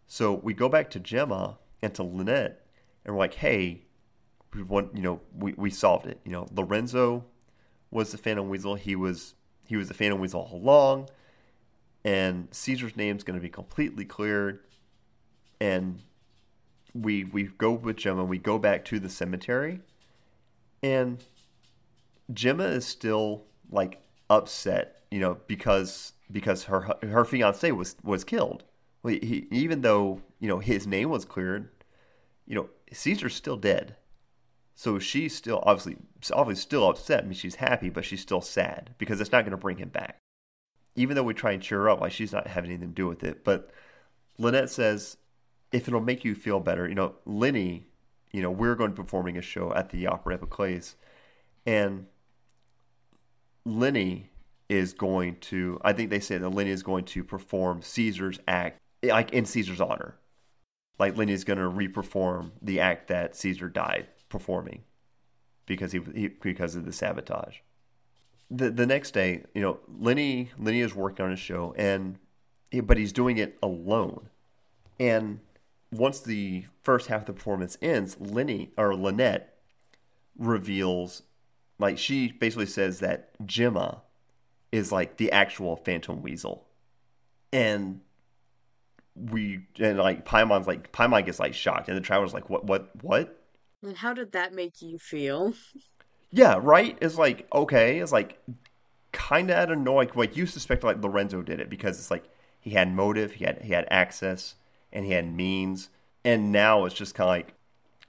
So we go back to Gemma and to Lynette, and we're like, hey, we want, you know, we, we solved it. You know, Lorenzo was the Phantom Weasel. He was he was the Phantom Weasel all along, and Caesar's name's going to be completely cleared. And we we go with Gemma. We go back to the cemetery, and Gemma is still like upset you know, because because her her fiance was was killed. He, even though you know his name was cleared, you know Caesar's still dead. So she's still obviously obviously still upset. I mean, she's happy, but she's still sad because it's not going to bring him back. Even though we try and cheer her up, like she's not having anything to do with it. But Lynette says, if it'll make you feel better, you know, Lyney, you know, we're going to be performing a show at the Opera Epiclese, and Lyney is going to, I think they say that Lyney is going to perform Caesar's act, like in Caesar's honor. Like Lyney is going to reperform the act that Caesar died performing because he, he because of the sabotage. The the next day, you know, Lyney Lyney is working on his show and but he's doing it alone. And once the first half of the performance ends, Lyney or Lynette reveals like she basically says that Gemma is like the actual Phantom Weasel. And we and like Paimon's like Paimon gets like shocked, and the traveler's like, "What? What? What?" And how did that make you feel? <laughs> Yeah, right. It's like okay, it's like kind of out of nowhere. Like, like you suspect like Lorenzo did it because it's like he had motive, he had he had access, and he had means, and now it's just kind of like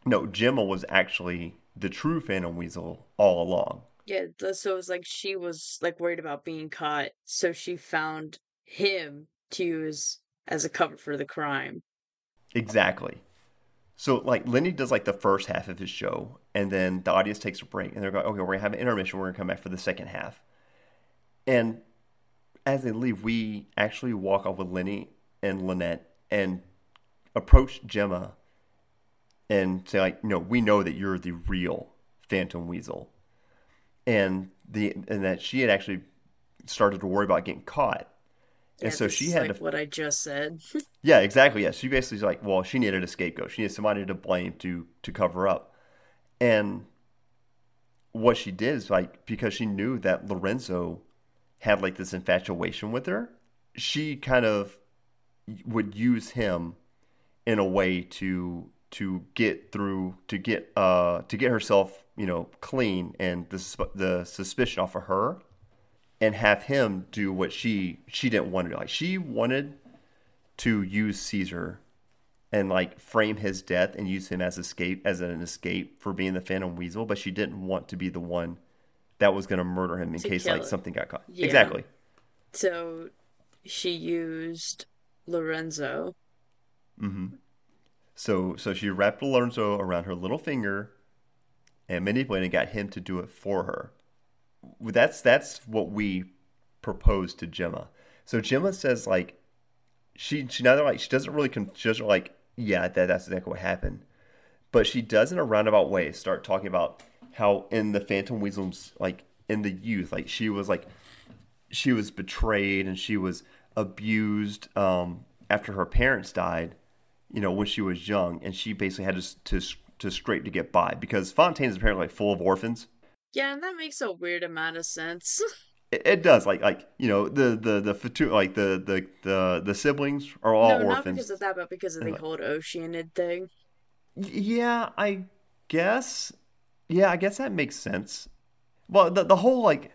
no, Gemma was actually the true Phantom Weasel all along. Yeah, so it was like she was like worried about being caught, so she found him to use as a cover for the crime. Exactly. So like Lyney does like the first half of his show, and then the audience takes a break, and they're going, okay, we're gonna have an intermission. We're gonna come back for the second half. And as they leave, we actually walk off with Lyney and Lynette and approach Gemma and say like, no, we know that you're the real Phantom Weasel, and the and that she had actually started to worry about getting caught, yeah, and so she had like to, what I just said. <laughs> yeah, exactly. Yeah, she basically like, well, she needed a scapegoat. She needed somebody to blame to to cover up, and what she did is like because she knew that Lorenzo had like this infatuation with her, she kind of would use him in a way to to get through to get uh to get herself you know clean and the the suspicion off of her and have him do what she she didn't want to do. Like she wanted to use Caesar and like frame his death and use him as escape as an escape for being the Phantom Weasel but she didn't want to be the one that was going to murder him in case like something got caught. Yeah. exactly. So she used Lorenzo mm-hmm so so she wrapped Lorenzo around her little finger and manipulated got him to do it for her. That's that's what we proposed to Gemma. So Gemma says like she she neither like she doesn't really con- she doesn't like yeah that that's exactly what happened, but she does in a roundabout way start talking about how in the Phantom Weasel's like in the youth like she was like she was betrayed and she was abused um, after her parents died you know, when she was young, and she basically had to to to scrape to get by because Fontaine is apparently like full of orphans. Yeah, and that makes a weird amount of sense. <laughs> it, it, does, like like you know the the the like the the the, the siblings are all no, orphans. not because of that, but because of the whole Oceanid thing. Yeah, I guess. Yeah, I guess that makes sense. Well, the the whole like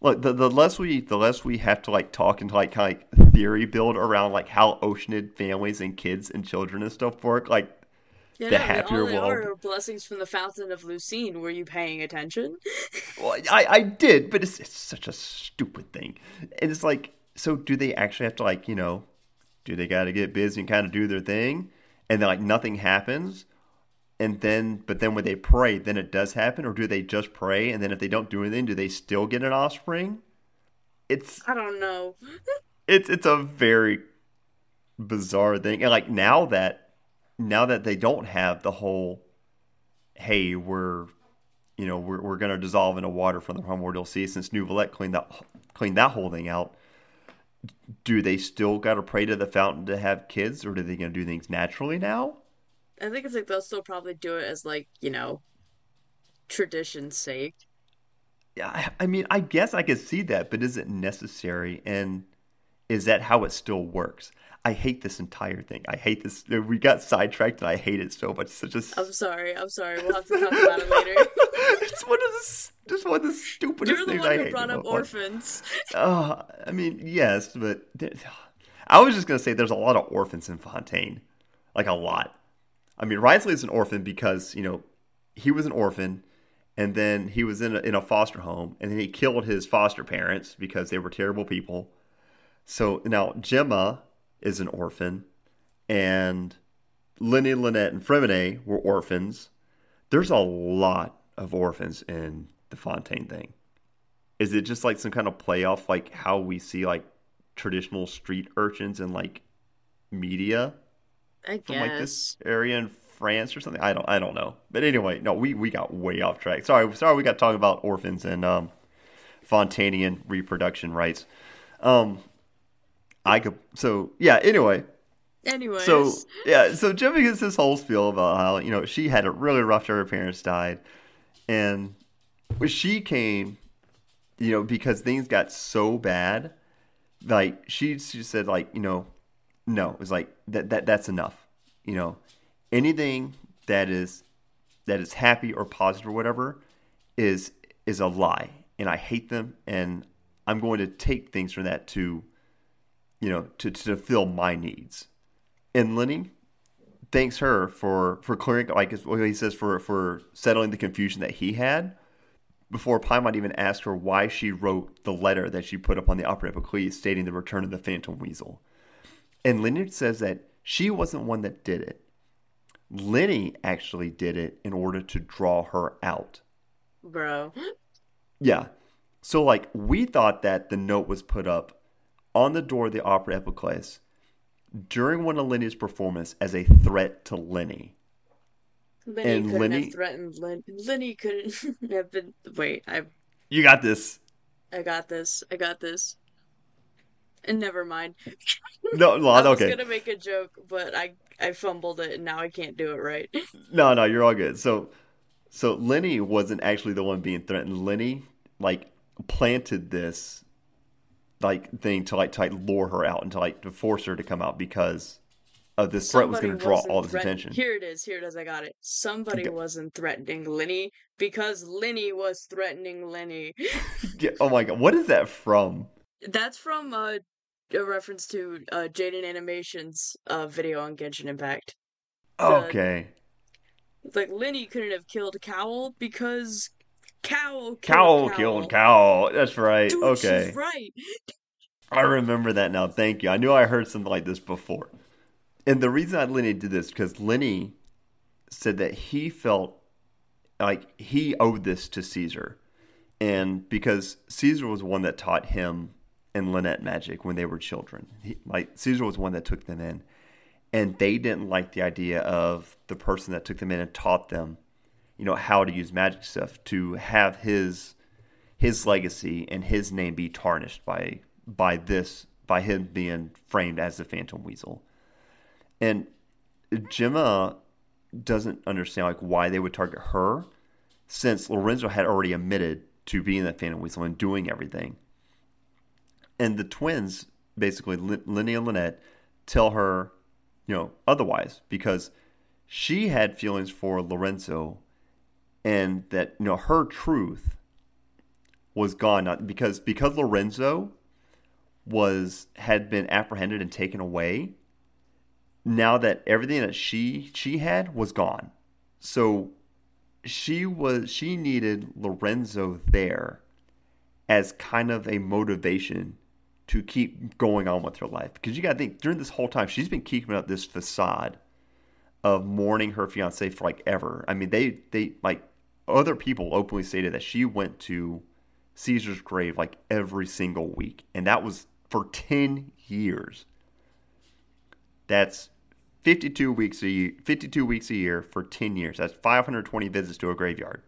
look the, the less we the less we have to like talk and like kind of like theory build around like how oceanid families and kids and children and stuff work like yeah, the no, happier all world. are blessings from the fountain of lucine were you paying attention? <laughs> Well i i did but it's, it's such a stupid thing. And it's like so do they actually have to like you know do they got to get busy and kind of do their thing? And then like nothing happens and then but then when they pray then it does happen or do they just pray? And then if they don't do anything do they still get an offspring? It's i don't know. It's it's a very bizarre thing. And like now that now that they don't have the whole hey we're you know we're, we're going to dissolve into water from the primordial sea since Neuvillette cleaned that cleaned that whole thing out do they still got to pray to the fountain to have kids or are they going to do things naturally now I think it's like they'll still probably do it as like you know, tradition's sake. Yeah, I mean, I guess I could see that, but is it necessary? And is that how it still works? I hate this entire thing. I hate this. We got sidetracked, and I hate it so much. Such a. I'm sorry. I'm sorry. We'll have to talk about it later. <laughs> it's one of the just one of the stupidest You're the things one I who hate. brought up orphans. Oh, I mean, yes, but I was just gonna say there's a lot of orphans in Fontaine, like a lot. I mean, Wriothesley is an orphan because you know he was an orphan, and then he was in a, in a foster home, and then he killed his foster parents because they were terrible people. So now Gemma is an orphan, and Lenny, Lynette, and Freminet were orphans. There's a lot of orphans in the Fontaine thing. Is it just like some kind of playoff, like how we see like traditional street urchins in like media? I from like this area in France or something. I don't I don't know. But anyway, no, we, we got way off track. Sorry, sorry we got talking about orphans and um Fontanian reproduction rights. Um I could so yeah, anyway. Anyway. So yeah, so Jimmy gets this whole spiel about how, you know, she had it really rough after her parents died. And when she came, you know, because things got so bad, like she she said like, you know, no, it's like that that that's enough. You know, anything that is that is happy or positive or whatever is is a lie, and I hate them, and I'm going to take things from that to, you know, to to fill my needs. And Lyney thanks her for for clearing, like he says, for for settling the confusion that he had. Before Paimon even asked her why she wrote the letter that she put up on the Opera Epiclese stating the return of the Phantom Weasel. And Leonard says that she wasn't one that did it. Lyney actually did it in order to draw her out. Bro. Yeah. So, like, we thought that the note was put up on the door of the Opera Epiclese during one of Lyney's performance as a threat to Lyney. Lyney and couldn't Lyney, have threatened Lyney. Lyney couldn't <laughs> have been. Wait, I. You got this. I got this. I got this. And <laughs> never mind. No, <laughs> no I was okay. gonna make a joke, but I I fumbled it, and now I can't do it right. <laughs> no, no, you're all good. So, so Lyney wasn't actually the one being threatened. Lyney like planted this like thing to like to like lure her out and to like to force her to come out because of this threat was going to draw all this attention. Here it is. Here it is. I got it. Somebody okay. wasn't threatening Lyney because Lyney was threatening Lyney. yeah, oh my god, what is that from? That's from uh, a reference to uh, Jaden Animation's uh, video on Genshin Impact. okay. It's like Lyney couldn't have killed Cowell because Cow killed Cow killed Cow. That's right. Dude, okay. right. I remember that now. Thank you. I knew I heard something like this before. And the reason I Lyney did this because Lyney said that he felt like he owed this to Caesar. And because Caesar was one that taught him and Lynette magic when they were children. He, like Caesar was one that took them in. And they didn't like the idea of the person that took them in and taught them you know how to use magic stuff to have his his legacy and his name be tarnished by by this by him being framed as the Phantom Weasel. And Gemma doesn't understand like why they would target her since Lorenzo had already admitted to being the Phantom Weasel and doing everything. And the twins, basically Lyney and Lynette, tell her, you know, otherwise because she had feelings for Lorenzo and that you know her truth was gone not because because Lorenzo was had been apprehended and taken away now that everything that she she had was gone. So she was she needed Lorenzo there as kind of a motivation to keep going on with her life because you got to think during this whole time she's been keeping up this facade of mourning her fiance for like ever. I mean, they they like other people openly stated that she went to Caesar's grave like every single week, and that was for 10 years. That's 52 weeks a year, 52 weeks a year for 10 years. That's 520 visits to a graveyard.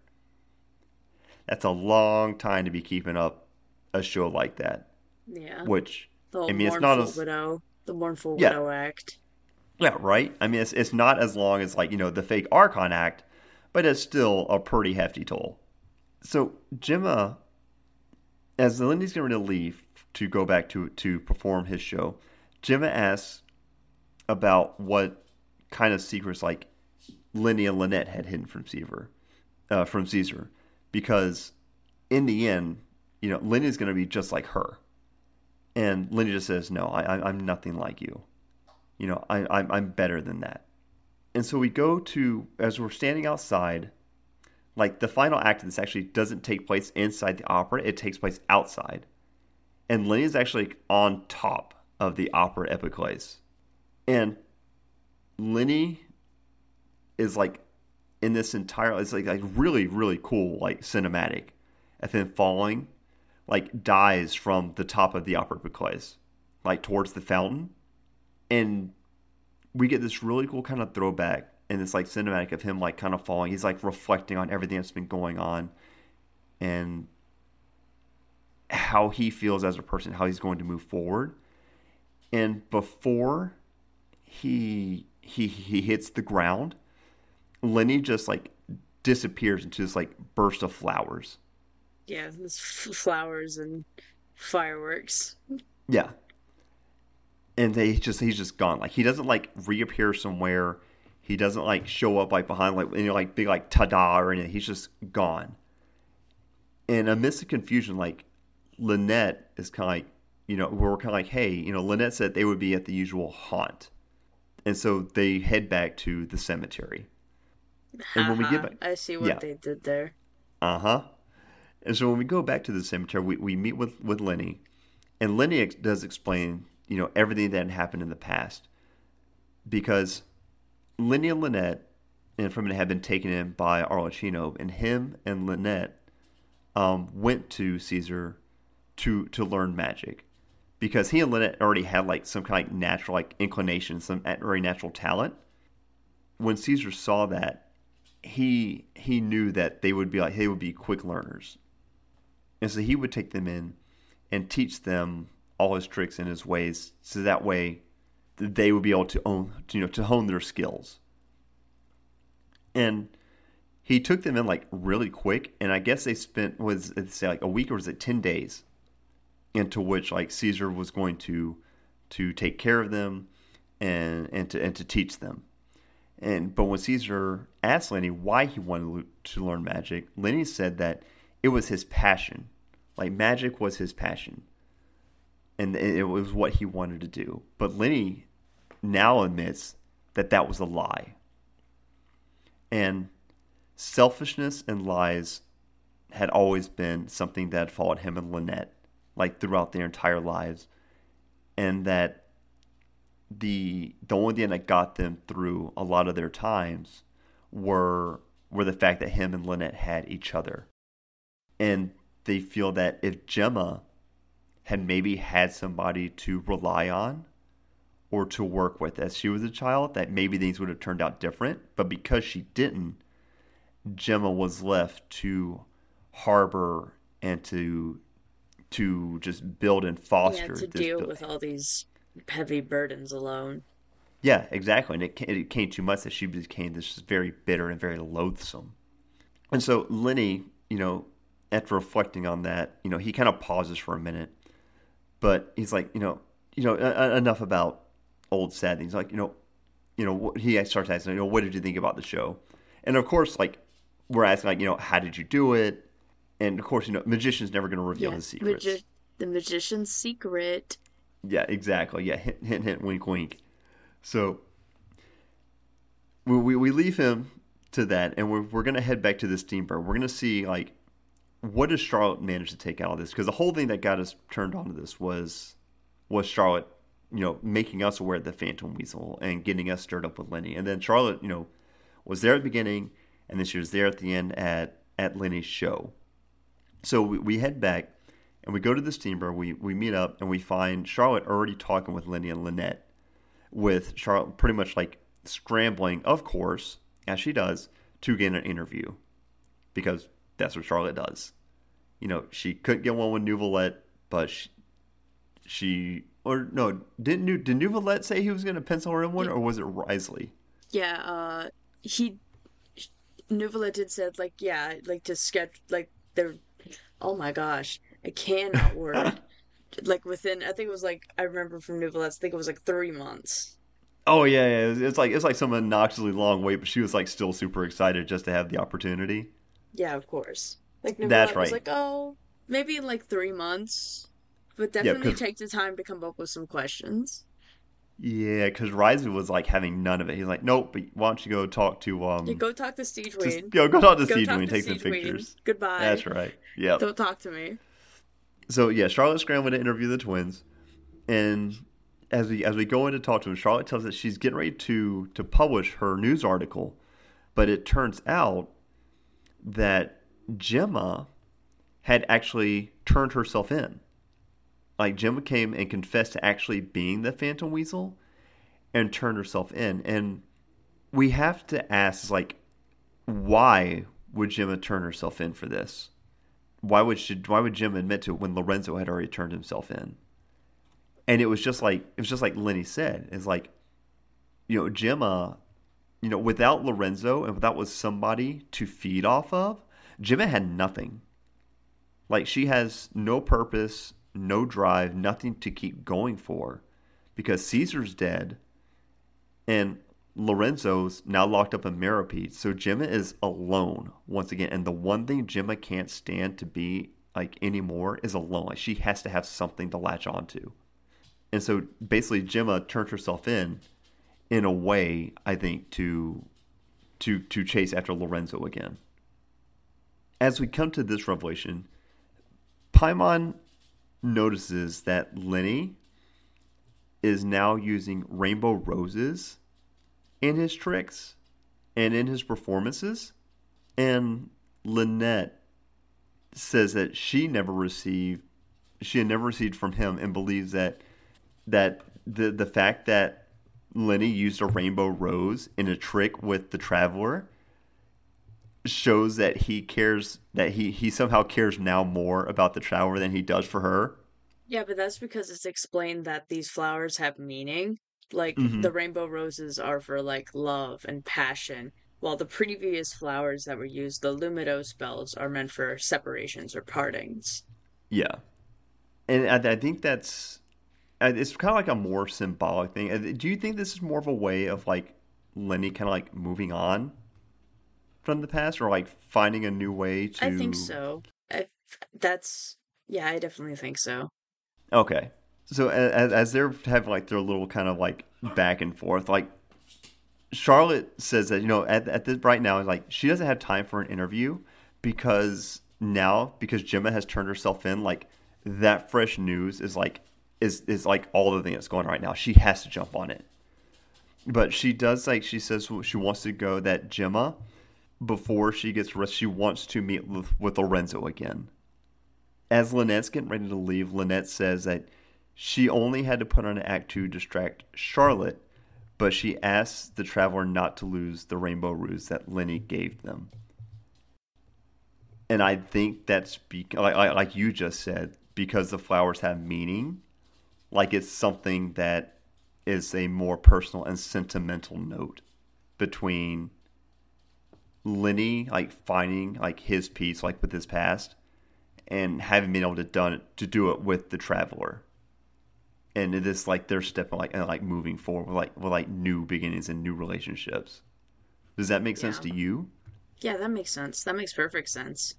That's a long time to be keeping up a show like that. Yeah. Which I mean, it's not as widow, the mournful yeah. widow act. Yeah, right. I mean, it's it's not as long as like you know the fake Archon act, but it's still a pretty hefty toll. So Gemma, as Lyney's getting ready to leave to go back to to perform his show, Gemma asks about what kind of secrets like Lyney and Lynette had hidden from Caesar, uh, from Caesar, because in the end, you know, Lyney's going to be just like her, and Lyney just says, "No, I, I'm nothing like you. You know, I, I'm, I'm better than that." And so we go to, as we're standing outside, like the final act of this actually doesn't take place inside the opera, it takes place outside. And Lyney is actually on top of the opera epiclese. And Lyney is like in this entire, it's like, like really, really cool, like cinematic. And then falling, like dies from the top of the opera epiclese, like towards the fountain. And we get this really cool kind of throwback and this like cinematic of him like kind of falling. He's like reflecting on everything that's been going on and how he feels as a person, how he's going to move forward. And before he he he hits the ground, Lyney just like disappears into this like burst of flowers. Yeah, this flowers and fireworks. Yeah, and they just he's just gone. Like he doesn't like reappear somewhere. He doesn't like show up like behind like you know like big like ta-da or anything. He's just gone. And amidst the confusion, like Lynette is kind of like you know we're kind of like hey you know Lynette said they would be at the usual haunt, and so they head back to the cemetery. And when we get back, I see what yeah. they did there. Uh huh. And so when we go back to the cemetery, we, we meet with, with Lyney, and Lyney ex- does explain, you know, everything that had happened in the past. Because Lyney and Lynette and Freminet had been taken in by Arlecchino, and him and Lynette um, went to Caesar to to learn magic because he and Lynette already had like some kind of natural like inclination, some very natural talent. When Caesar saw that, he he knew that they would be like they would be quick learners, and so he would take them in and teach them all his tricks and his ways, so that way they would be able to own you know to hone their skills. And he took them in like really quick, and I guess they spent was it say like a week or was it ten days, into which like Caesar was going to to take care of them and and to and to teach them. And but when Caesar asked Lyney why he wanted to learn magic, Lyney said that it was his passion. Like magic was his passion. And it was what he wanted to do. But Lyney now admits that that was a lie. And selfishness and lies had always been something that followed him and Lynette, like throughout their entire lives. And that the the only thing that got them through a lot of their times were were the fact that him and Lynette had each other. And they feel that if Gemma had maybe had somebody to rely on or to work with as she was a child, that maybe things would have turned out different. But because she didn't, Gemma was left to harbor and to to just build and foster yeah, to deal with all these heavy burdens alone. Yeah, exactly. And it, it came too much that she became this very bitter and very loathsome. And so Lyney, you know, after reflecting on that, you know, he kind of pauses for a minute, but he's like, you know, you know, enough about old sad things. Like, you know, you know, he starts asking, you know, what did you think about the show? And of course, like, we're asking, like, you know, how did you do it? And of course, you know, magician's never going to reveal yeah, his secrets. Magi- the magician's secret yeah, exactly. Yeah, hint, hint, hint, wink, wink. So we, we, we leave him to that, and we're, we're going to head back to the steamboat. We're going to see, like, what does Charlotte manage to take out of this? Because the whole thing that got us turned on to this was was Charlotte, you know, making us aware of the Phantom Weasel and getting us stirred up with Lyney. And then Charlotte, you know, was there at the beginning, and then she was there at the end at at Lyney's show. So we, we head back, and we go to the steamboat. We we meet up and we find Charlotte already talking with Lyney and Lynette, with Charlotte pretty much like scrambling, of course, as she does, to get an interview, because that's what Charlotte does. You know, she couldn't get one with Neuvillette, but she, she or no, didn't New, did Neuvillette say he was going to pencil her in one, or was it Wriothesley? Yeah, uh, he Neuvillette did said like yeah, like to sketch like they're. Oh my gosh, I cannot work. <laughs> like within, I think it was like I remember from Neuvillette. I think it was like three months. Oh yeah, yeah. It's like it's like some obnoxiously long wait, but she was like still super excited just to have the opportunity. Yeah, of course. Like That's right. was like, oh, maybe in like three months, but definitely take the time to come up with some questions. Yeah, because Wriothesley was like having none of it. He's like, nope. But why don't you go talk to um? Yeah, go talk to Steve Wayne. Yo, go talk to Steve Wayne. Take some pictures. Wayne. Goodbye. That's right. Yeah. Don't talk to me so yeah, Charlotte scrambled to interview the twins, and as we as we go in to talk to them, Charlotte tells us she's getting ready to to publish her news article, but it turns out that Gemma had actually turned herself in. Like Gemma came and confessed to actually being the Phantom Weasel, and turned herself in. And we have to ask, like, why would Gemma turn herself in for this? why would she, why would Jim admit to it when Lorenzo had already turned himself in? And it was just like it was just like Lyney said. It's like, you know, Gemma, you know, without Lorenzo and without was somebody to feed off of, Gemma had nothing. Like she has no purpose, no drive, nothing to keep going for, because Caesar's dead and Lorenzo's now locked up in Meropide. So Gemma is alone once again. And the one thing Gemma can't stand to be like anymore is alone. Like she has to have something to latch onto. And so basically Gemma turns herself in in a way, I think, to to to chase after Lorenzo again. As we come to this revelation, Paimon notices that Lyney is now using rainbow roses in his tricks and in his performances. And Lynette says that she never received she had never received from him and believes that that the the fact that Lyney used a rainbow rose in a trick with the traveler shows that he cares that he he somehow cares now more about the traveler than he does for her. Yeah, but that's because it's explained that these flowers have meaning. Like mm-hmm. the rainbow roses are for like love and passion, while the previous flowers that were used, the Lumidouce Bells, are meant for separations or partings. Yeah, and I, I think that's Uh, it's kind of like a more symbolic thing. Uh, do you think this is more of a way of like Lyney kind of like moving on from the past, or like finding a new way to? I think so. I, that's yeah, I definitely think so. Okay, so as, as they're having like their little kind of like back and forth, like Charlotte says that you know at at this right now is like she doesn't have time for an interview because now because Gemma has turned herself in, like that fresh news is like is is like all the thing that's going on right now. She has to jump on it. But she does like she says she wants to go that Gemma before she gets arrested. She wants to meet with, with Lorenzo again. As Lynette's getting ready to leave, Lynette says that she only had to put on an act to distract Charlotte, but she asks the traveler not to lose the rainbow ruse that Lyney gave them. And I think that's be- like, like you just said, because the flowers have meaning like it's something that is a more personal and sentimental note between Lyney like finding like his peace like with his past and having been able to done it, to do it with the traveler. And it is like they're stepping like and like moving forward with like with like new beginnings and new relationships. Does that make sense yeah. to you? Yeah that makes sense. That makes perfect sense.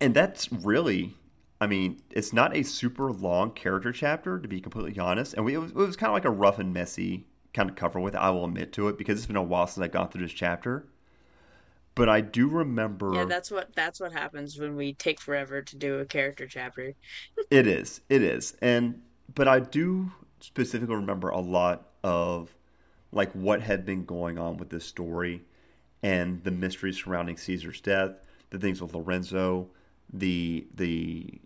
And that's really I mean, it's not a super long character chapter, to be completely honest. And we, it was, was kind of like a rough and messy kind of cover with it, I will admit to it, because it's been a while since I got through this chapter. But I do remember. Yeah, that's what that's what happens when we take forever to do a character chapter. <laughs> it is, it is, and but I do specifically remember a lot of like what had been going on with this story and the mysteries surrounding Caesar's death, the things with Lorenzo, the the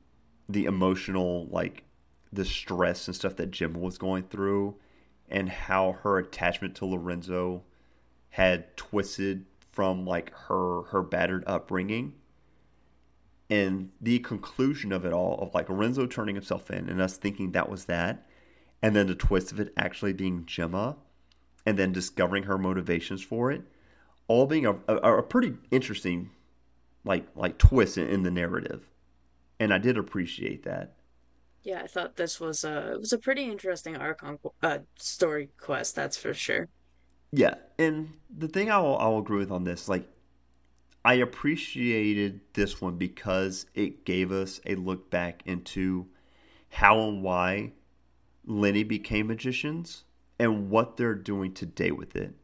the emotional like the stress and stuff that Jim was going through and how her attachment to Lorenzo had twisted from like her her battered upbringing. And the conclusion of it all of like Lorenzo turning himself in and us thinking that was that and then the twist of it actually being Gemma and then discovering her motivations for it all being a, a, a pretty interesting like like twist in, in the narrative and I did appreciate that. Yeah, I thought this was a it was a pretty interesting Archon uh, story quest. That's for sure. Yeah, and the thing I will I will agree with on this, like, I appreciated this one because it gave us a look back into how and why Lyney became magicians and what they're doing today with it.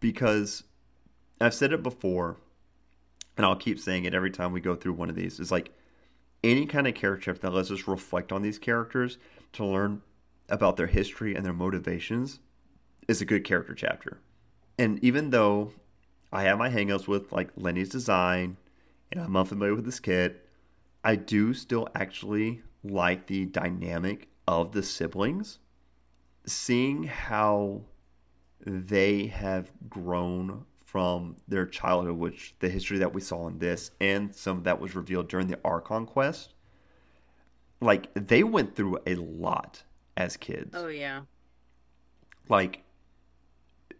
Because I've said it before, and I'll keep saying it every time we go through one of these. Is like any kind of character that lets us reflect on these characters to learn about their history and their motivations is a good character chapter. And even though I have my hangups with like Lyney's design and I'm unfamiliar with this kit, I do still actually like the dynamic of the siblings. Seeing how they have grown from their childhood, which the history that we saw in this and some that was revealed during the Archon quest, like they went through a lot as kids. Oh yeah. Like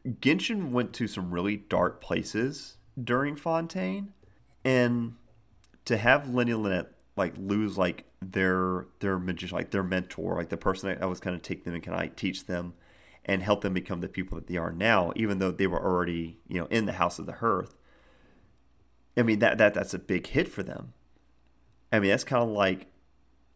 Genshin went to some really dark places during Fontaine, and to have Lyney Lynette like lose like their their magician, like their mentor, like the person that was kind of take them and kind of like, teach them and help them become the people that they are now, even though they were already you know in the house of the hearth. I mean that that that's a big hit for them. I mean that's kind of like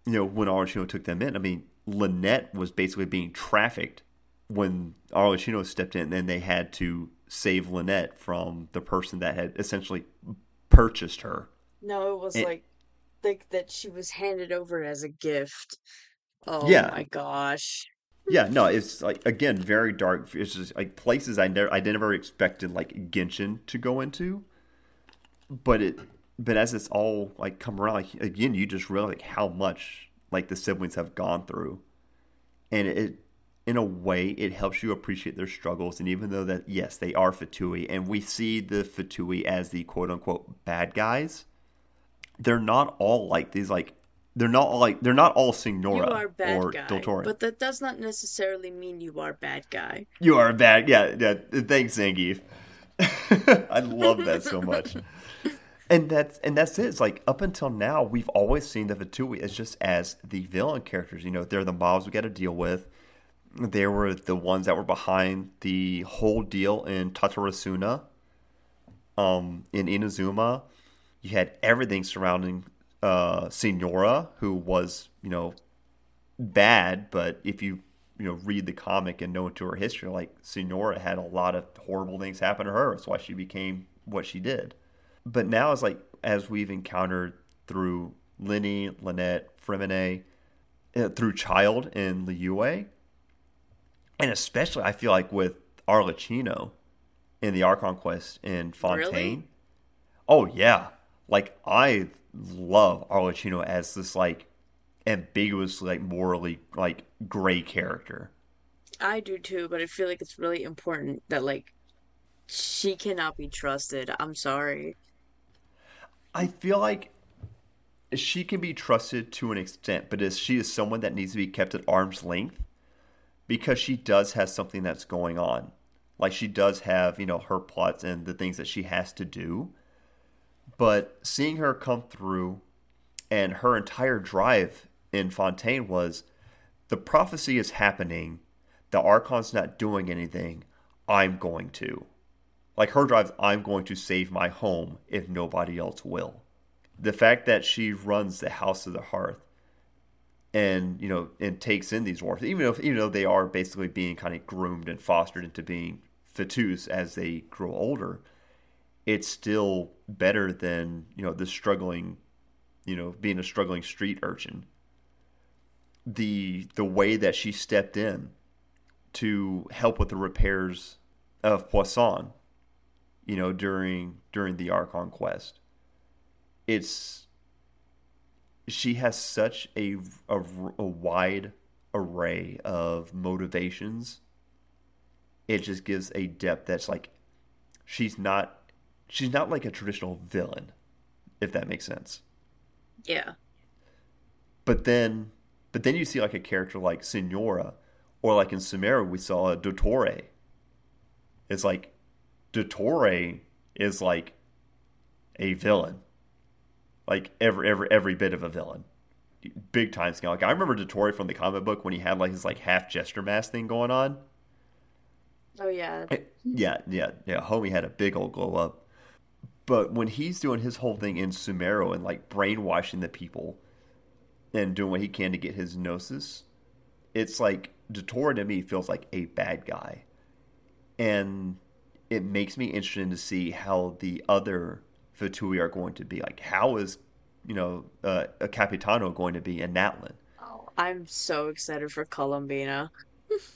you know when Arlecchino took them in. I mean Lynette was basically being trafficked when Arlecchino stepped in, and they had to save Lynette from the person that had essentially purchased her. No, it was and, like like that she was handed over as a gift. Oh yeah. my gosh. Yeah, no, it's like again very dark. It's just like places I never I never expected like Genshin to go into, but it but as it's all like come around, like again, you just realize like how much like the siblings have gone through, and it in a way it helps you appreciate their struggles. And even though that yes, they are Fatui, and we see the Fatui as the quote unquote bad guys, they're not all like these like they're not all like they're not all Signora you are bad or guy, But that does not necessarily mean you are bad guy. You are a bad yeah, yeah. Thanks, Zangief. <laughs> I love that so much. <laughs> and that's and that's it. It's like up until now, we've always seen the Fatui as just as the villain characters. You know, they're the mobs we got to deal with. They were the ones that were behind the whole deal in Tatarasuna, um, in Inazuma you had everything surrounding uh, Signora, who was, you know, bad, but if you, you know, read the comic and know into her history, like Signora had a lot of horrible things happen to her. That's why she became what she did. But now it's like, as we've encountered through Lyney, Lynette, Freminet, uh, through Childe and Liyue, and especially I feel like with Arlecchino in the Archon Quest in Fontaine. Really? Oh yeah, like I love Arlecchino as this like ambiguous, like morally like gray character. I do too, but I feel like it's really important that like she cannot be trusted. I'm sorry. I feel like she can be trusted to an extent, but is she is someone that needs to be kept at arm's length because she does have something that's going on. Like she does have, you know, her plots and the things that she has to do. But seeing her come through and her entire drive in Fontaine was the prophecy is happening, the Archon's not doing anything, I'm going to. Like her drive, I'm going to save my home if nobody else will. The fact that she runs the House of the Hearth and you know and takes in these dwarfs, even if even though they are basically being kind of groomed and fostered into being fatus as they grow older, it's still better than you know the struggling, you know, being a struggling street urchin. The the way that she stepped in to help with the repairs of Poisson, you know, during during the Archon quest, it's she has such a, a, a wide array of motivations. It just gives a depth that's like she's not she's not like a traditional villain, if that makes sense. Yeah. But then, but then you see like a character like Signora, or like in Sumeru we saw a Dottore. It's like Dottore is like a villain, like every every every bit of a villain, big time scale. Like I remember Dottore from the comic book when he had like his like half gesture mask thing going on. Oh yeah. Yeah, yeah, yeah. Homie had a big old glow up. But when he's doing his whole thing in Sumeru and like brainwashing the people and doing what he can to get his gnosis, it's like Dottore to me feels like a bad guy. And it makes me interested to see how the other Fatui are going to be. Like, how is, you know, uh, a Capitano going to be in Natlan? Oh, I'm so excited for Colombina.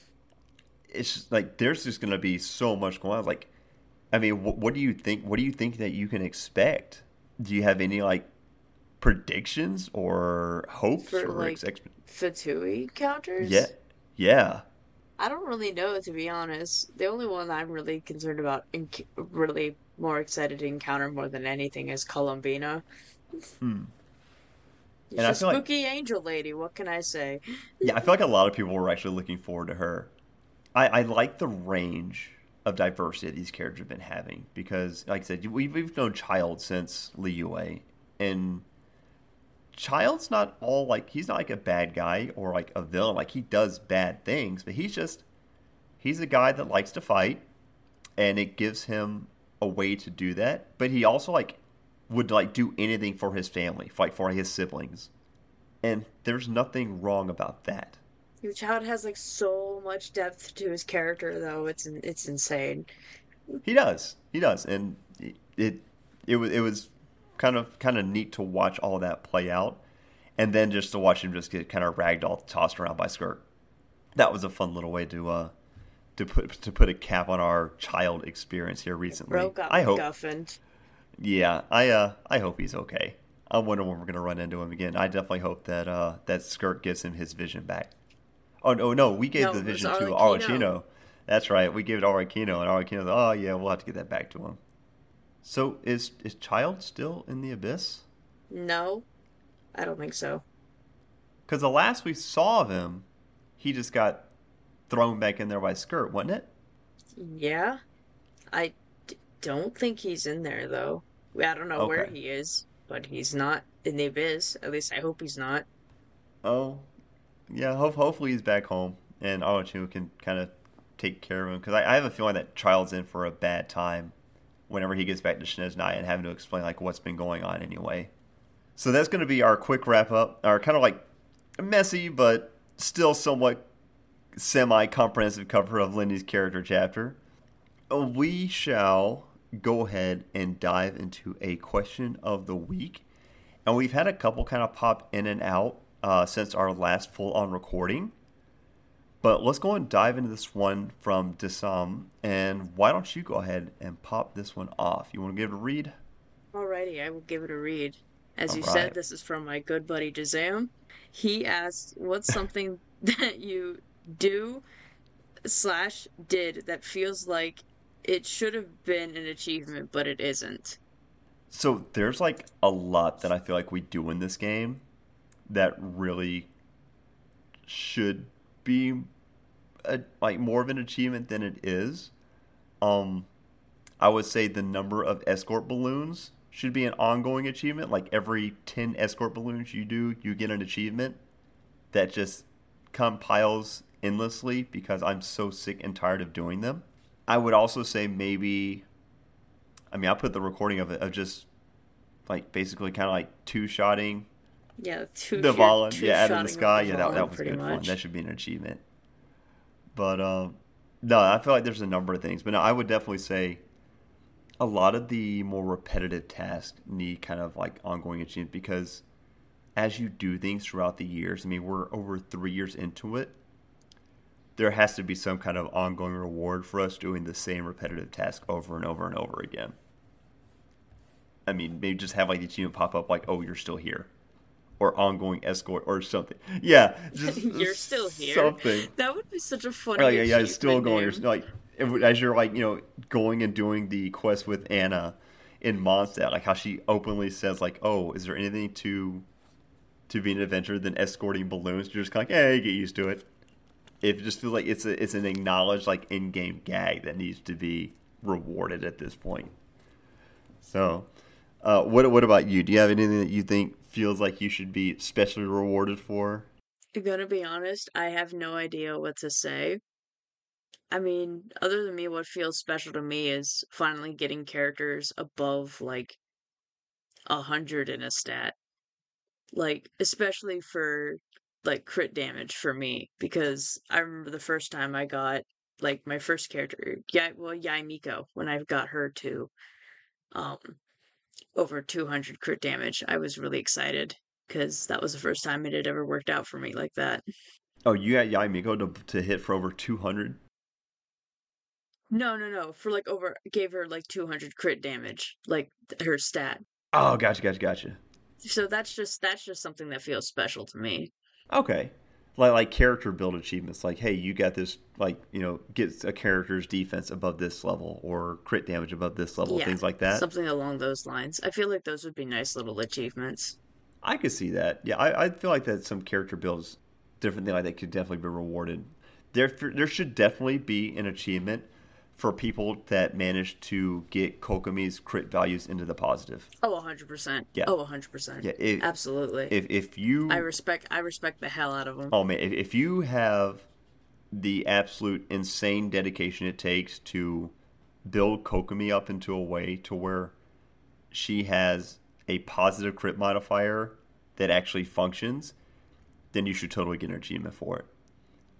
<laughs> it's just like, there's just going to be so much going on. Like, I mean, what, what do you think? What do you think that you can expect? Do you have any like predictions or hopes for or like ex- Fatui counters? Yeah, yeah. I don't really know to be honest. The only one I'm really concerned about, and really more excited to encounter more than anything, is Colombina. Hmm. She's and a spooky like, angel lady. What can I say? yeah, I feel like a lot of people were actually looking forward to her. I, I like the range of diversity these characters have been having because, like I said, we've, we've known Childe since Liyue, and Childe's not all like he's not like a bad guy or like a villain. Like he does bad things, but he's just he's a guy that likes to fight, and it gives him a way to do that. But he also like would like do anything for his family, fight for his siblings, and there's nothing wrong about that. Your Childe has like so much depth to his character, though. It's it's insane. He does, he does, and it it, it was it was kind of kind of neat to watch all that play out, and then just to watch him just get kind of ragdoll tossed around by Skirk. That was a fun little way to uh to put to put a cap on our Childe experience here recently. Broke up I hope. Guffined. Yeah, I uh I hope he's okay. I'm wondering when we're gonna run into him again. I definitely hope that uh that Skirk gives him his vision back. Oh no, no, we gave no, the vision to Arlecchino. That's right, we gave it to Arlecchino, and Arlecchino's oh yeah, we'll have to get that back to him. So is is Childe still in the abyss? No, I don't think so. Because the last we saw of him, he just got thrown back in there by Skirk, wasn't it? Yeah, I d- don't think he's in there though. I don't know okay. where he is, but he's not in the abyss. At least I hope he's not. Oh, yeah. Ho- hopefully he's back home, and Arlecchino can kind of take care of him because I-, I have a feeling that Childe's in for a bad time whenever he gets back to Snezhnaya and having to explain like what's been going on anyway. So that's going to be our quick wrap up, our kind of like messy but still somewhat semi comprehensive cover of Lyney's character chapter. We shall go ahead and dive into a question of the week. And we've had a couple kind of pop in and out uh, since our last full on recording. But let's go and dive into this one from Desam. And why don't you go ahead and pop this one off? You want to give it a read? Alrighty, I will give it a read. As All you right. said, this is from my good buddy Desam. He asked, What's something <laughs> that you do slash did that feels like it should have been an achievement, but it isn't? So there's like a lot that I feel like we do in this game that really should be a, like more of an achievement than it is. Um, I would say the number of escort balloons should be an ongoing achievement. Like every ten escort balloons you do, you get an achievement that just compiles endlessly because I'm so sick and tired of doing them. I would also say maybe, I mean, I'll put the recording of it of just like basically kind of like two shotting. Yeah, two. The Dvalin, yeah, out of the sky. Yeah, that, that was good much. fun. That should be an achievement. But um, no, I feel like there's a number of things. But no, I would definitely say a lot of the more repetitive tasks need kind of like ongoing achievement because as you do things throughout the years, I mean, we're over three years into it. There has to be some kind of ongoing reward for us doing the same repetitive task over and over and over again. I mean, maybe just have like the achievement pop up like, "Oh, you're still here," or ongoing escort or something. Yeah, just <laughs> you're still here. Something that would be such a funny. Oh yeah, yeah, it's still going. You're like as you're like you know going and doing the quest with Anna in Mondstadt, like how she openly says like, "Oh, is there anything to to be an adventure than escorting balloons?" You're just kind of like, "Hey, get used to it." It just feels like it's a it's an acknowledged like in game gag that needs to be rewarded at this point. So, uh, what what about you? Do you have anything that you think feels like you should be specially rewarded for? I'm gonna be honest, I have no idea what to say. I mean, other than me, what feels special to me is finally getting characters above like a hundred in a stat. Like, especially for like crit damage for me, because I remember the first time I got like my first character, yeah, well, Yae Miko, when I got her to um over 200 crit damage. I was really excited because that was the first time it had ever worked out for me like that. Oh, you got Yae Miko to, to hit for over 200? No, no, no. For like over, gave her like 200 crit damage, like her stat. Oh, gotcha, gotcha, gotcha. So that's just that's just something that feels special to me. Okay, like like character build achievements like hey you got this like you know get a character's defense above this level or crit damage above this level yeah, things like that. something along those lines. I feel like those would be nice little achievements. I could see that. Yeah i, I feel like that some character builds different thing like that could definitely be rewarded. There there should definitely be an achievement for people that manage to get Kokomi's crit values into the positive. Oh, 100%. Yeah. Oh, 100%. Yeah, it, absolutely. If if you I respect I respect the hell out of them. Oh man, if, if you have the absolute insane dedication it takes to build Kokomi up into a way to where she has a positive crit modifier that actually functions, then you should totally get an achievement for it.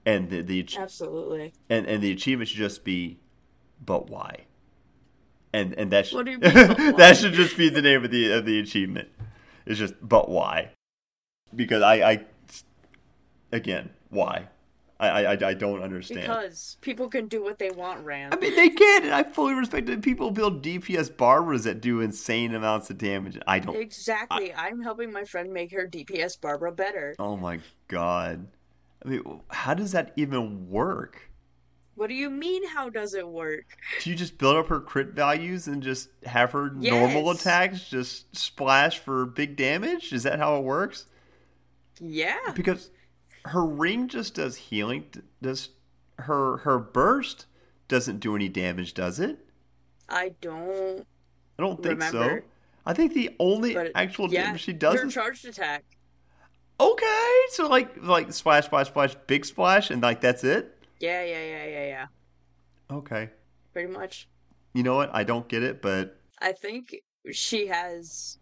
And the, the absolutely and and the achievement should just be but why? And and that should mean, <laughs> that should just be the name of the of the achievement. It's just but why? Because I, I again why? I, I I don't understand. Because people can do what they want, Ran. I mean, they can, and I fully respect that people build DPS Barbaras that do insane amounts of damage. I don't exactly. I, am helping my friend make her DPS Barbara better. Oh my god! I mean, how does that even work? What do you mean? How does it work? Do you just build up her crit values and just have her yes. normal attacks just splash for big damage? Is that how it works? Yeah. Because her ring just does healing. Does her her burst doesn't do any damage? Does it? I don't. I don't think remember. so. I think the only but, actual yeah, damage she does her is charged attack. Okay, so like like splash, splash, splash, big splash, and like that's it. Yeah, yeah, yeah, yeah, yeah. Okay. Pretty much. You know what? I don't get it, but I think she has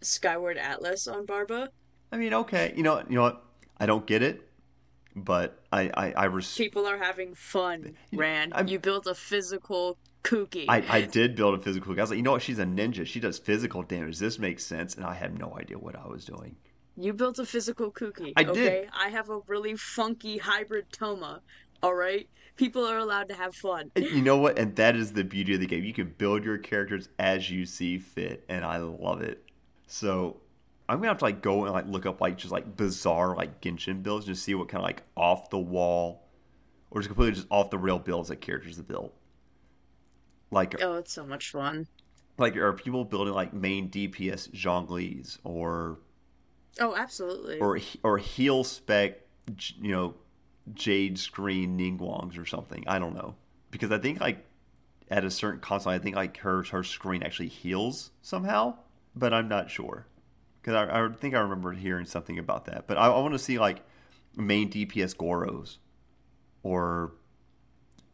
Skyward Atlas on Barba. I mean, okay. You know, you know what? I don't get it, but I I, I res- people are having fun. Ran, I'm... you built a physical Kuki. I, I did build a physical. Kuki. I was like, you know what? She's a ninja. She does physical damage. This makes sense, and I had no idea what I was doing. You built a physical Kuki. I okay? did. I have a really funky hybrid Thoma all right? People are allowed to have fun. You know what? And that is the beauty of the game. You can build your characters as you see fit, and I love it. So I'm gonna have to like go and like look up like just like bizarre like Genshin builds, just see what kind of like off the wall or just completely just off the rail builds that characters have built. Like oh, it's so much fun. Like are people building like main DPS Zhonglis or oh, absolutely or or heal spec you know Jade Screen Ningguangs or something. I don't know because I think like at a certain console, I think like her her screen actually heals somehow, but I'm not sure because I, I, think I remember hearing something about that. But I, I want to see like main DPS Goros or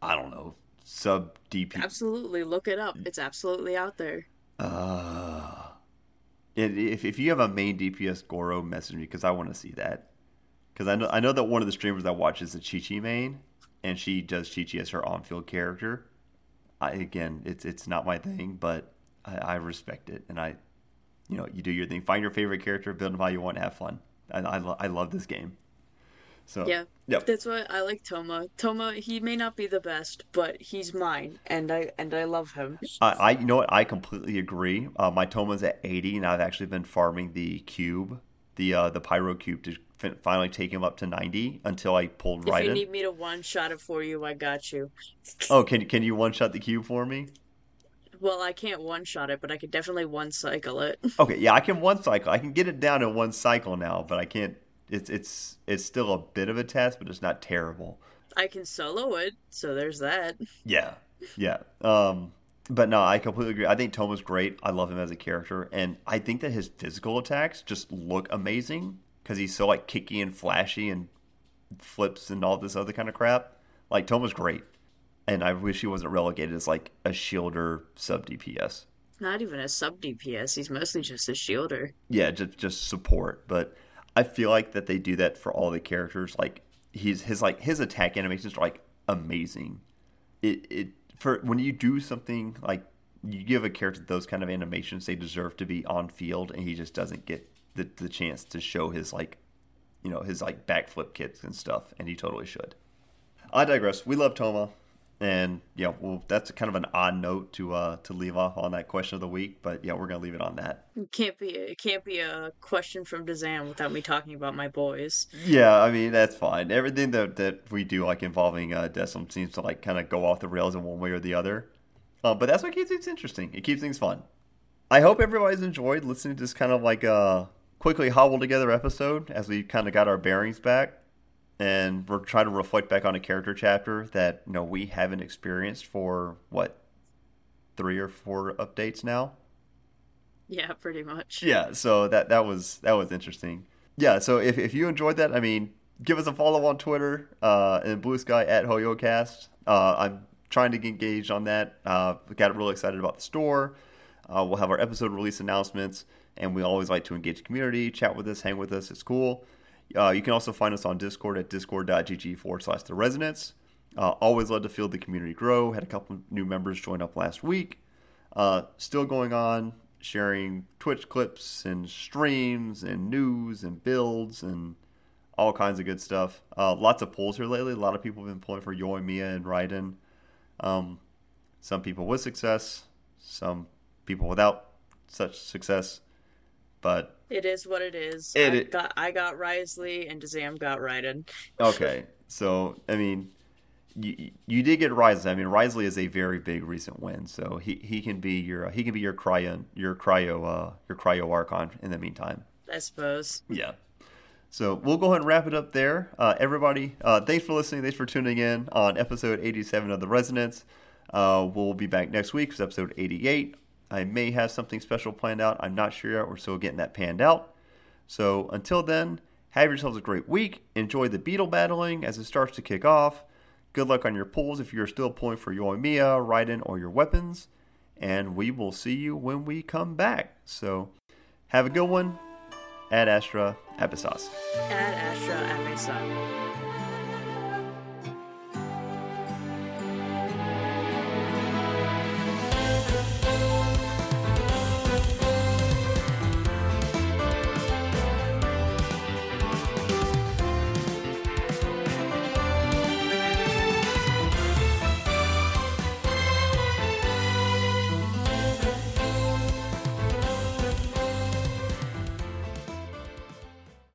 I don't know sub DPS. Absolutely, look it up. It's absolutely out there. Uh, if if you have a main DPS Goro, message me because I want to see that because I know I know that one of the streamers I watch is a Qiqi main, and she does Qiqi as her on-field character. I, again, it's it's not my thing, but I, I, respect it, and I, you know, you do your thing. Find your favorite character, build them how you want, have fun. I I, lo- I love this game. So yeah, yep. that's why I like Thoma. Thoma, he may not be the best, but he's mine, and I and I love him. I, I you know what I completely agree. Uh, my Thoma's at eighty, and I've actually been farming the cube, the uh, the pyro cube to finally take him up to 90 until I pulled right If you in. need me to one shot it for you, I got you. oh, can can you one shot the cube for me? Well, I can't one shot it, but I could definitely one cycle it. <laughs> okay, yeah, I can one cycle. I can get it down in one cycle now, but I can't. It's it's it's still a bit of a test, but it's not terrible. I can solo it, so there's that. Yeah, yeah. Um, but no, I completely agree. I think Thoma's great. I love him as a character, and I think that his physical attacks just look amazing because he's so like kicky and flashy and flips and all this other kind of crap. Like Thoma's great, and I wish he wasn't relegated as like a shielder sub DPS. Not even a sub DPS. He's mostly just a shielder. Yeah, just just support. But I feel like that they do that for all the characters. Like he's his like his attack animations are like amazing. It it for when you do something like you give a character those kind of animations, they deserve to be on field, and he just doesn't get the, the chance to show his like you know his like backflip kicks and stuff and he totally should. I digress. We love Thoma and yeah well that's kind of an odd note to uh to leave off on that question of the week but yeah we're gonna leave it on that. It can't be it can't be a question from Dazam without me talking about my boys. Yeah i mean that's fine. Everything that that we do like involving uh Decim seems to like kind of go off the rails in one way or the other. Uh, but that's what keeps things interesting. It keeps things fun. I hope everybody's enjoyed listening to this kind of like uh quickly hobble together episode as we kind of got our bearings back. And we're trying to reflect back on a character chapter that you know we haven't experienced for what three or four updates now. Yeah, pretty much. Yeah, so that that was that was interesting. Yeah, so if if you enjoyed that, I mean, give us a follow on Twitter uh, and Blue Sky at HoYoCast. Uh, I'm trying to get engaged on that. Uh, got really excited about the store. Uh, we'll have our episode release announcements, and we always like to engage the community, chat with us, hang with us. It's cool. Uh, you can also find us on Discord at discord.gg forward slash the resonance. Uh, always love to feel the community grow. Had a couple new members join up last week. Uh, still going on, sharing Twitch clips and streams and news and builds and all kinds of good stuff. Uh, lots of polls here lately. A lot of people have been pulling for Yoimiya and Raiden. Um, some people with success, some people without such success. But it is what it is. It, I got I got Wriothesley and Dazam got Raiden. okay, so I mean, you you did get Wriothesley. I mean, Wriothesley is a very big recent win, so he, he can be your he can be your cryo your cryo uh, your cryo archon in the meantime. I suppose. Yeah. So we'll go ahead and wrap it up there. Uh, everybody, uh, thanks for listening. Thanks for tuning in on episode 87 of The Resonance. Uh, we'll be back next week for episode 88. I may have something special planned out. I'm not sure yet. We're still getting that panned out. So until then, have yourselves a great week. Enjoy the beetle battling as it starts to kick off. Good luck on your pulls if you're still pulling for Yoimiya, Raiden, or your weapons. And we will see you when we come back. So have a good one. Ad Astra Abyssosque. Ad Astra Abyssosque.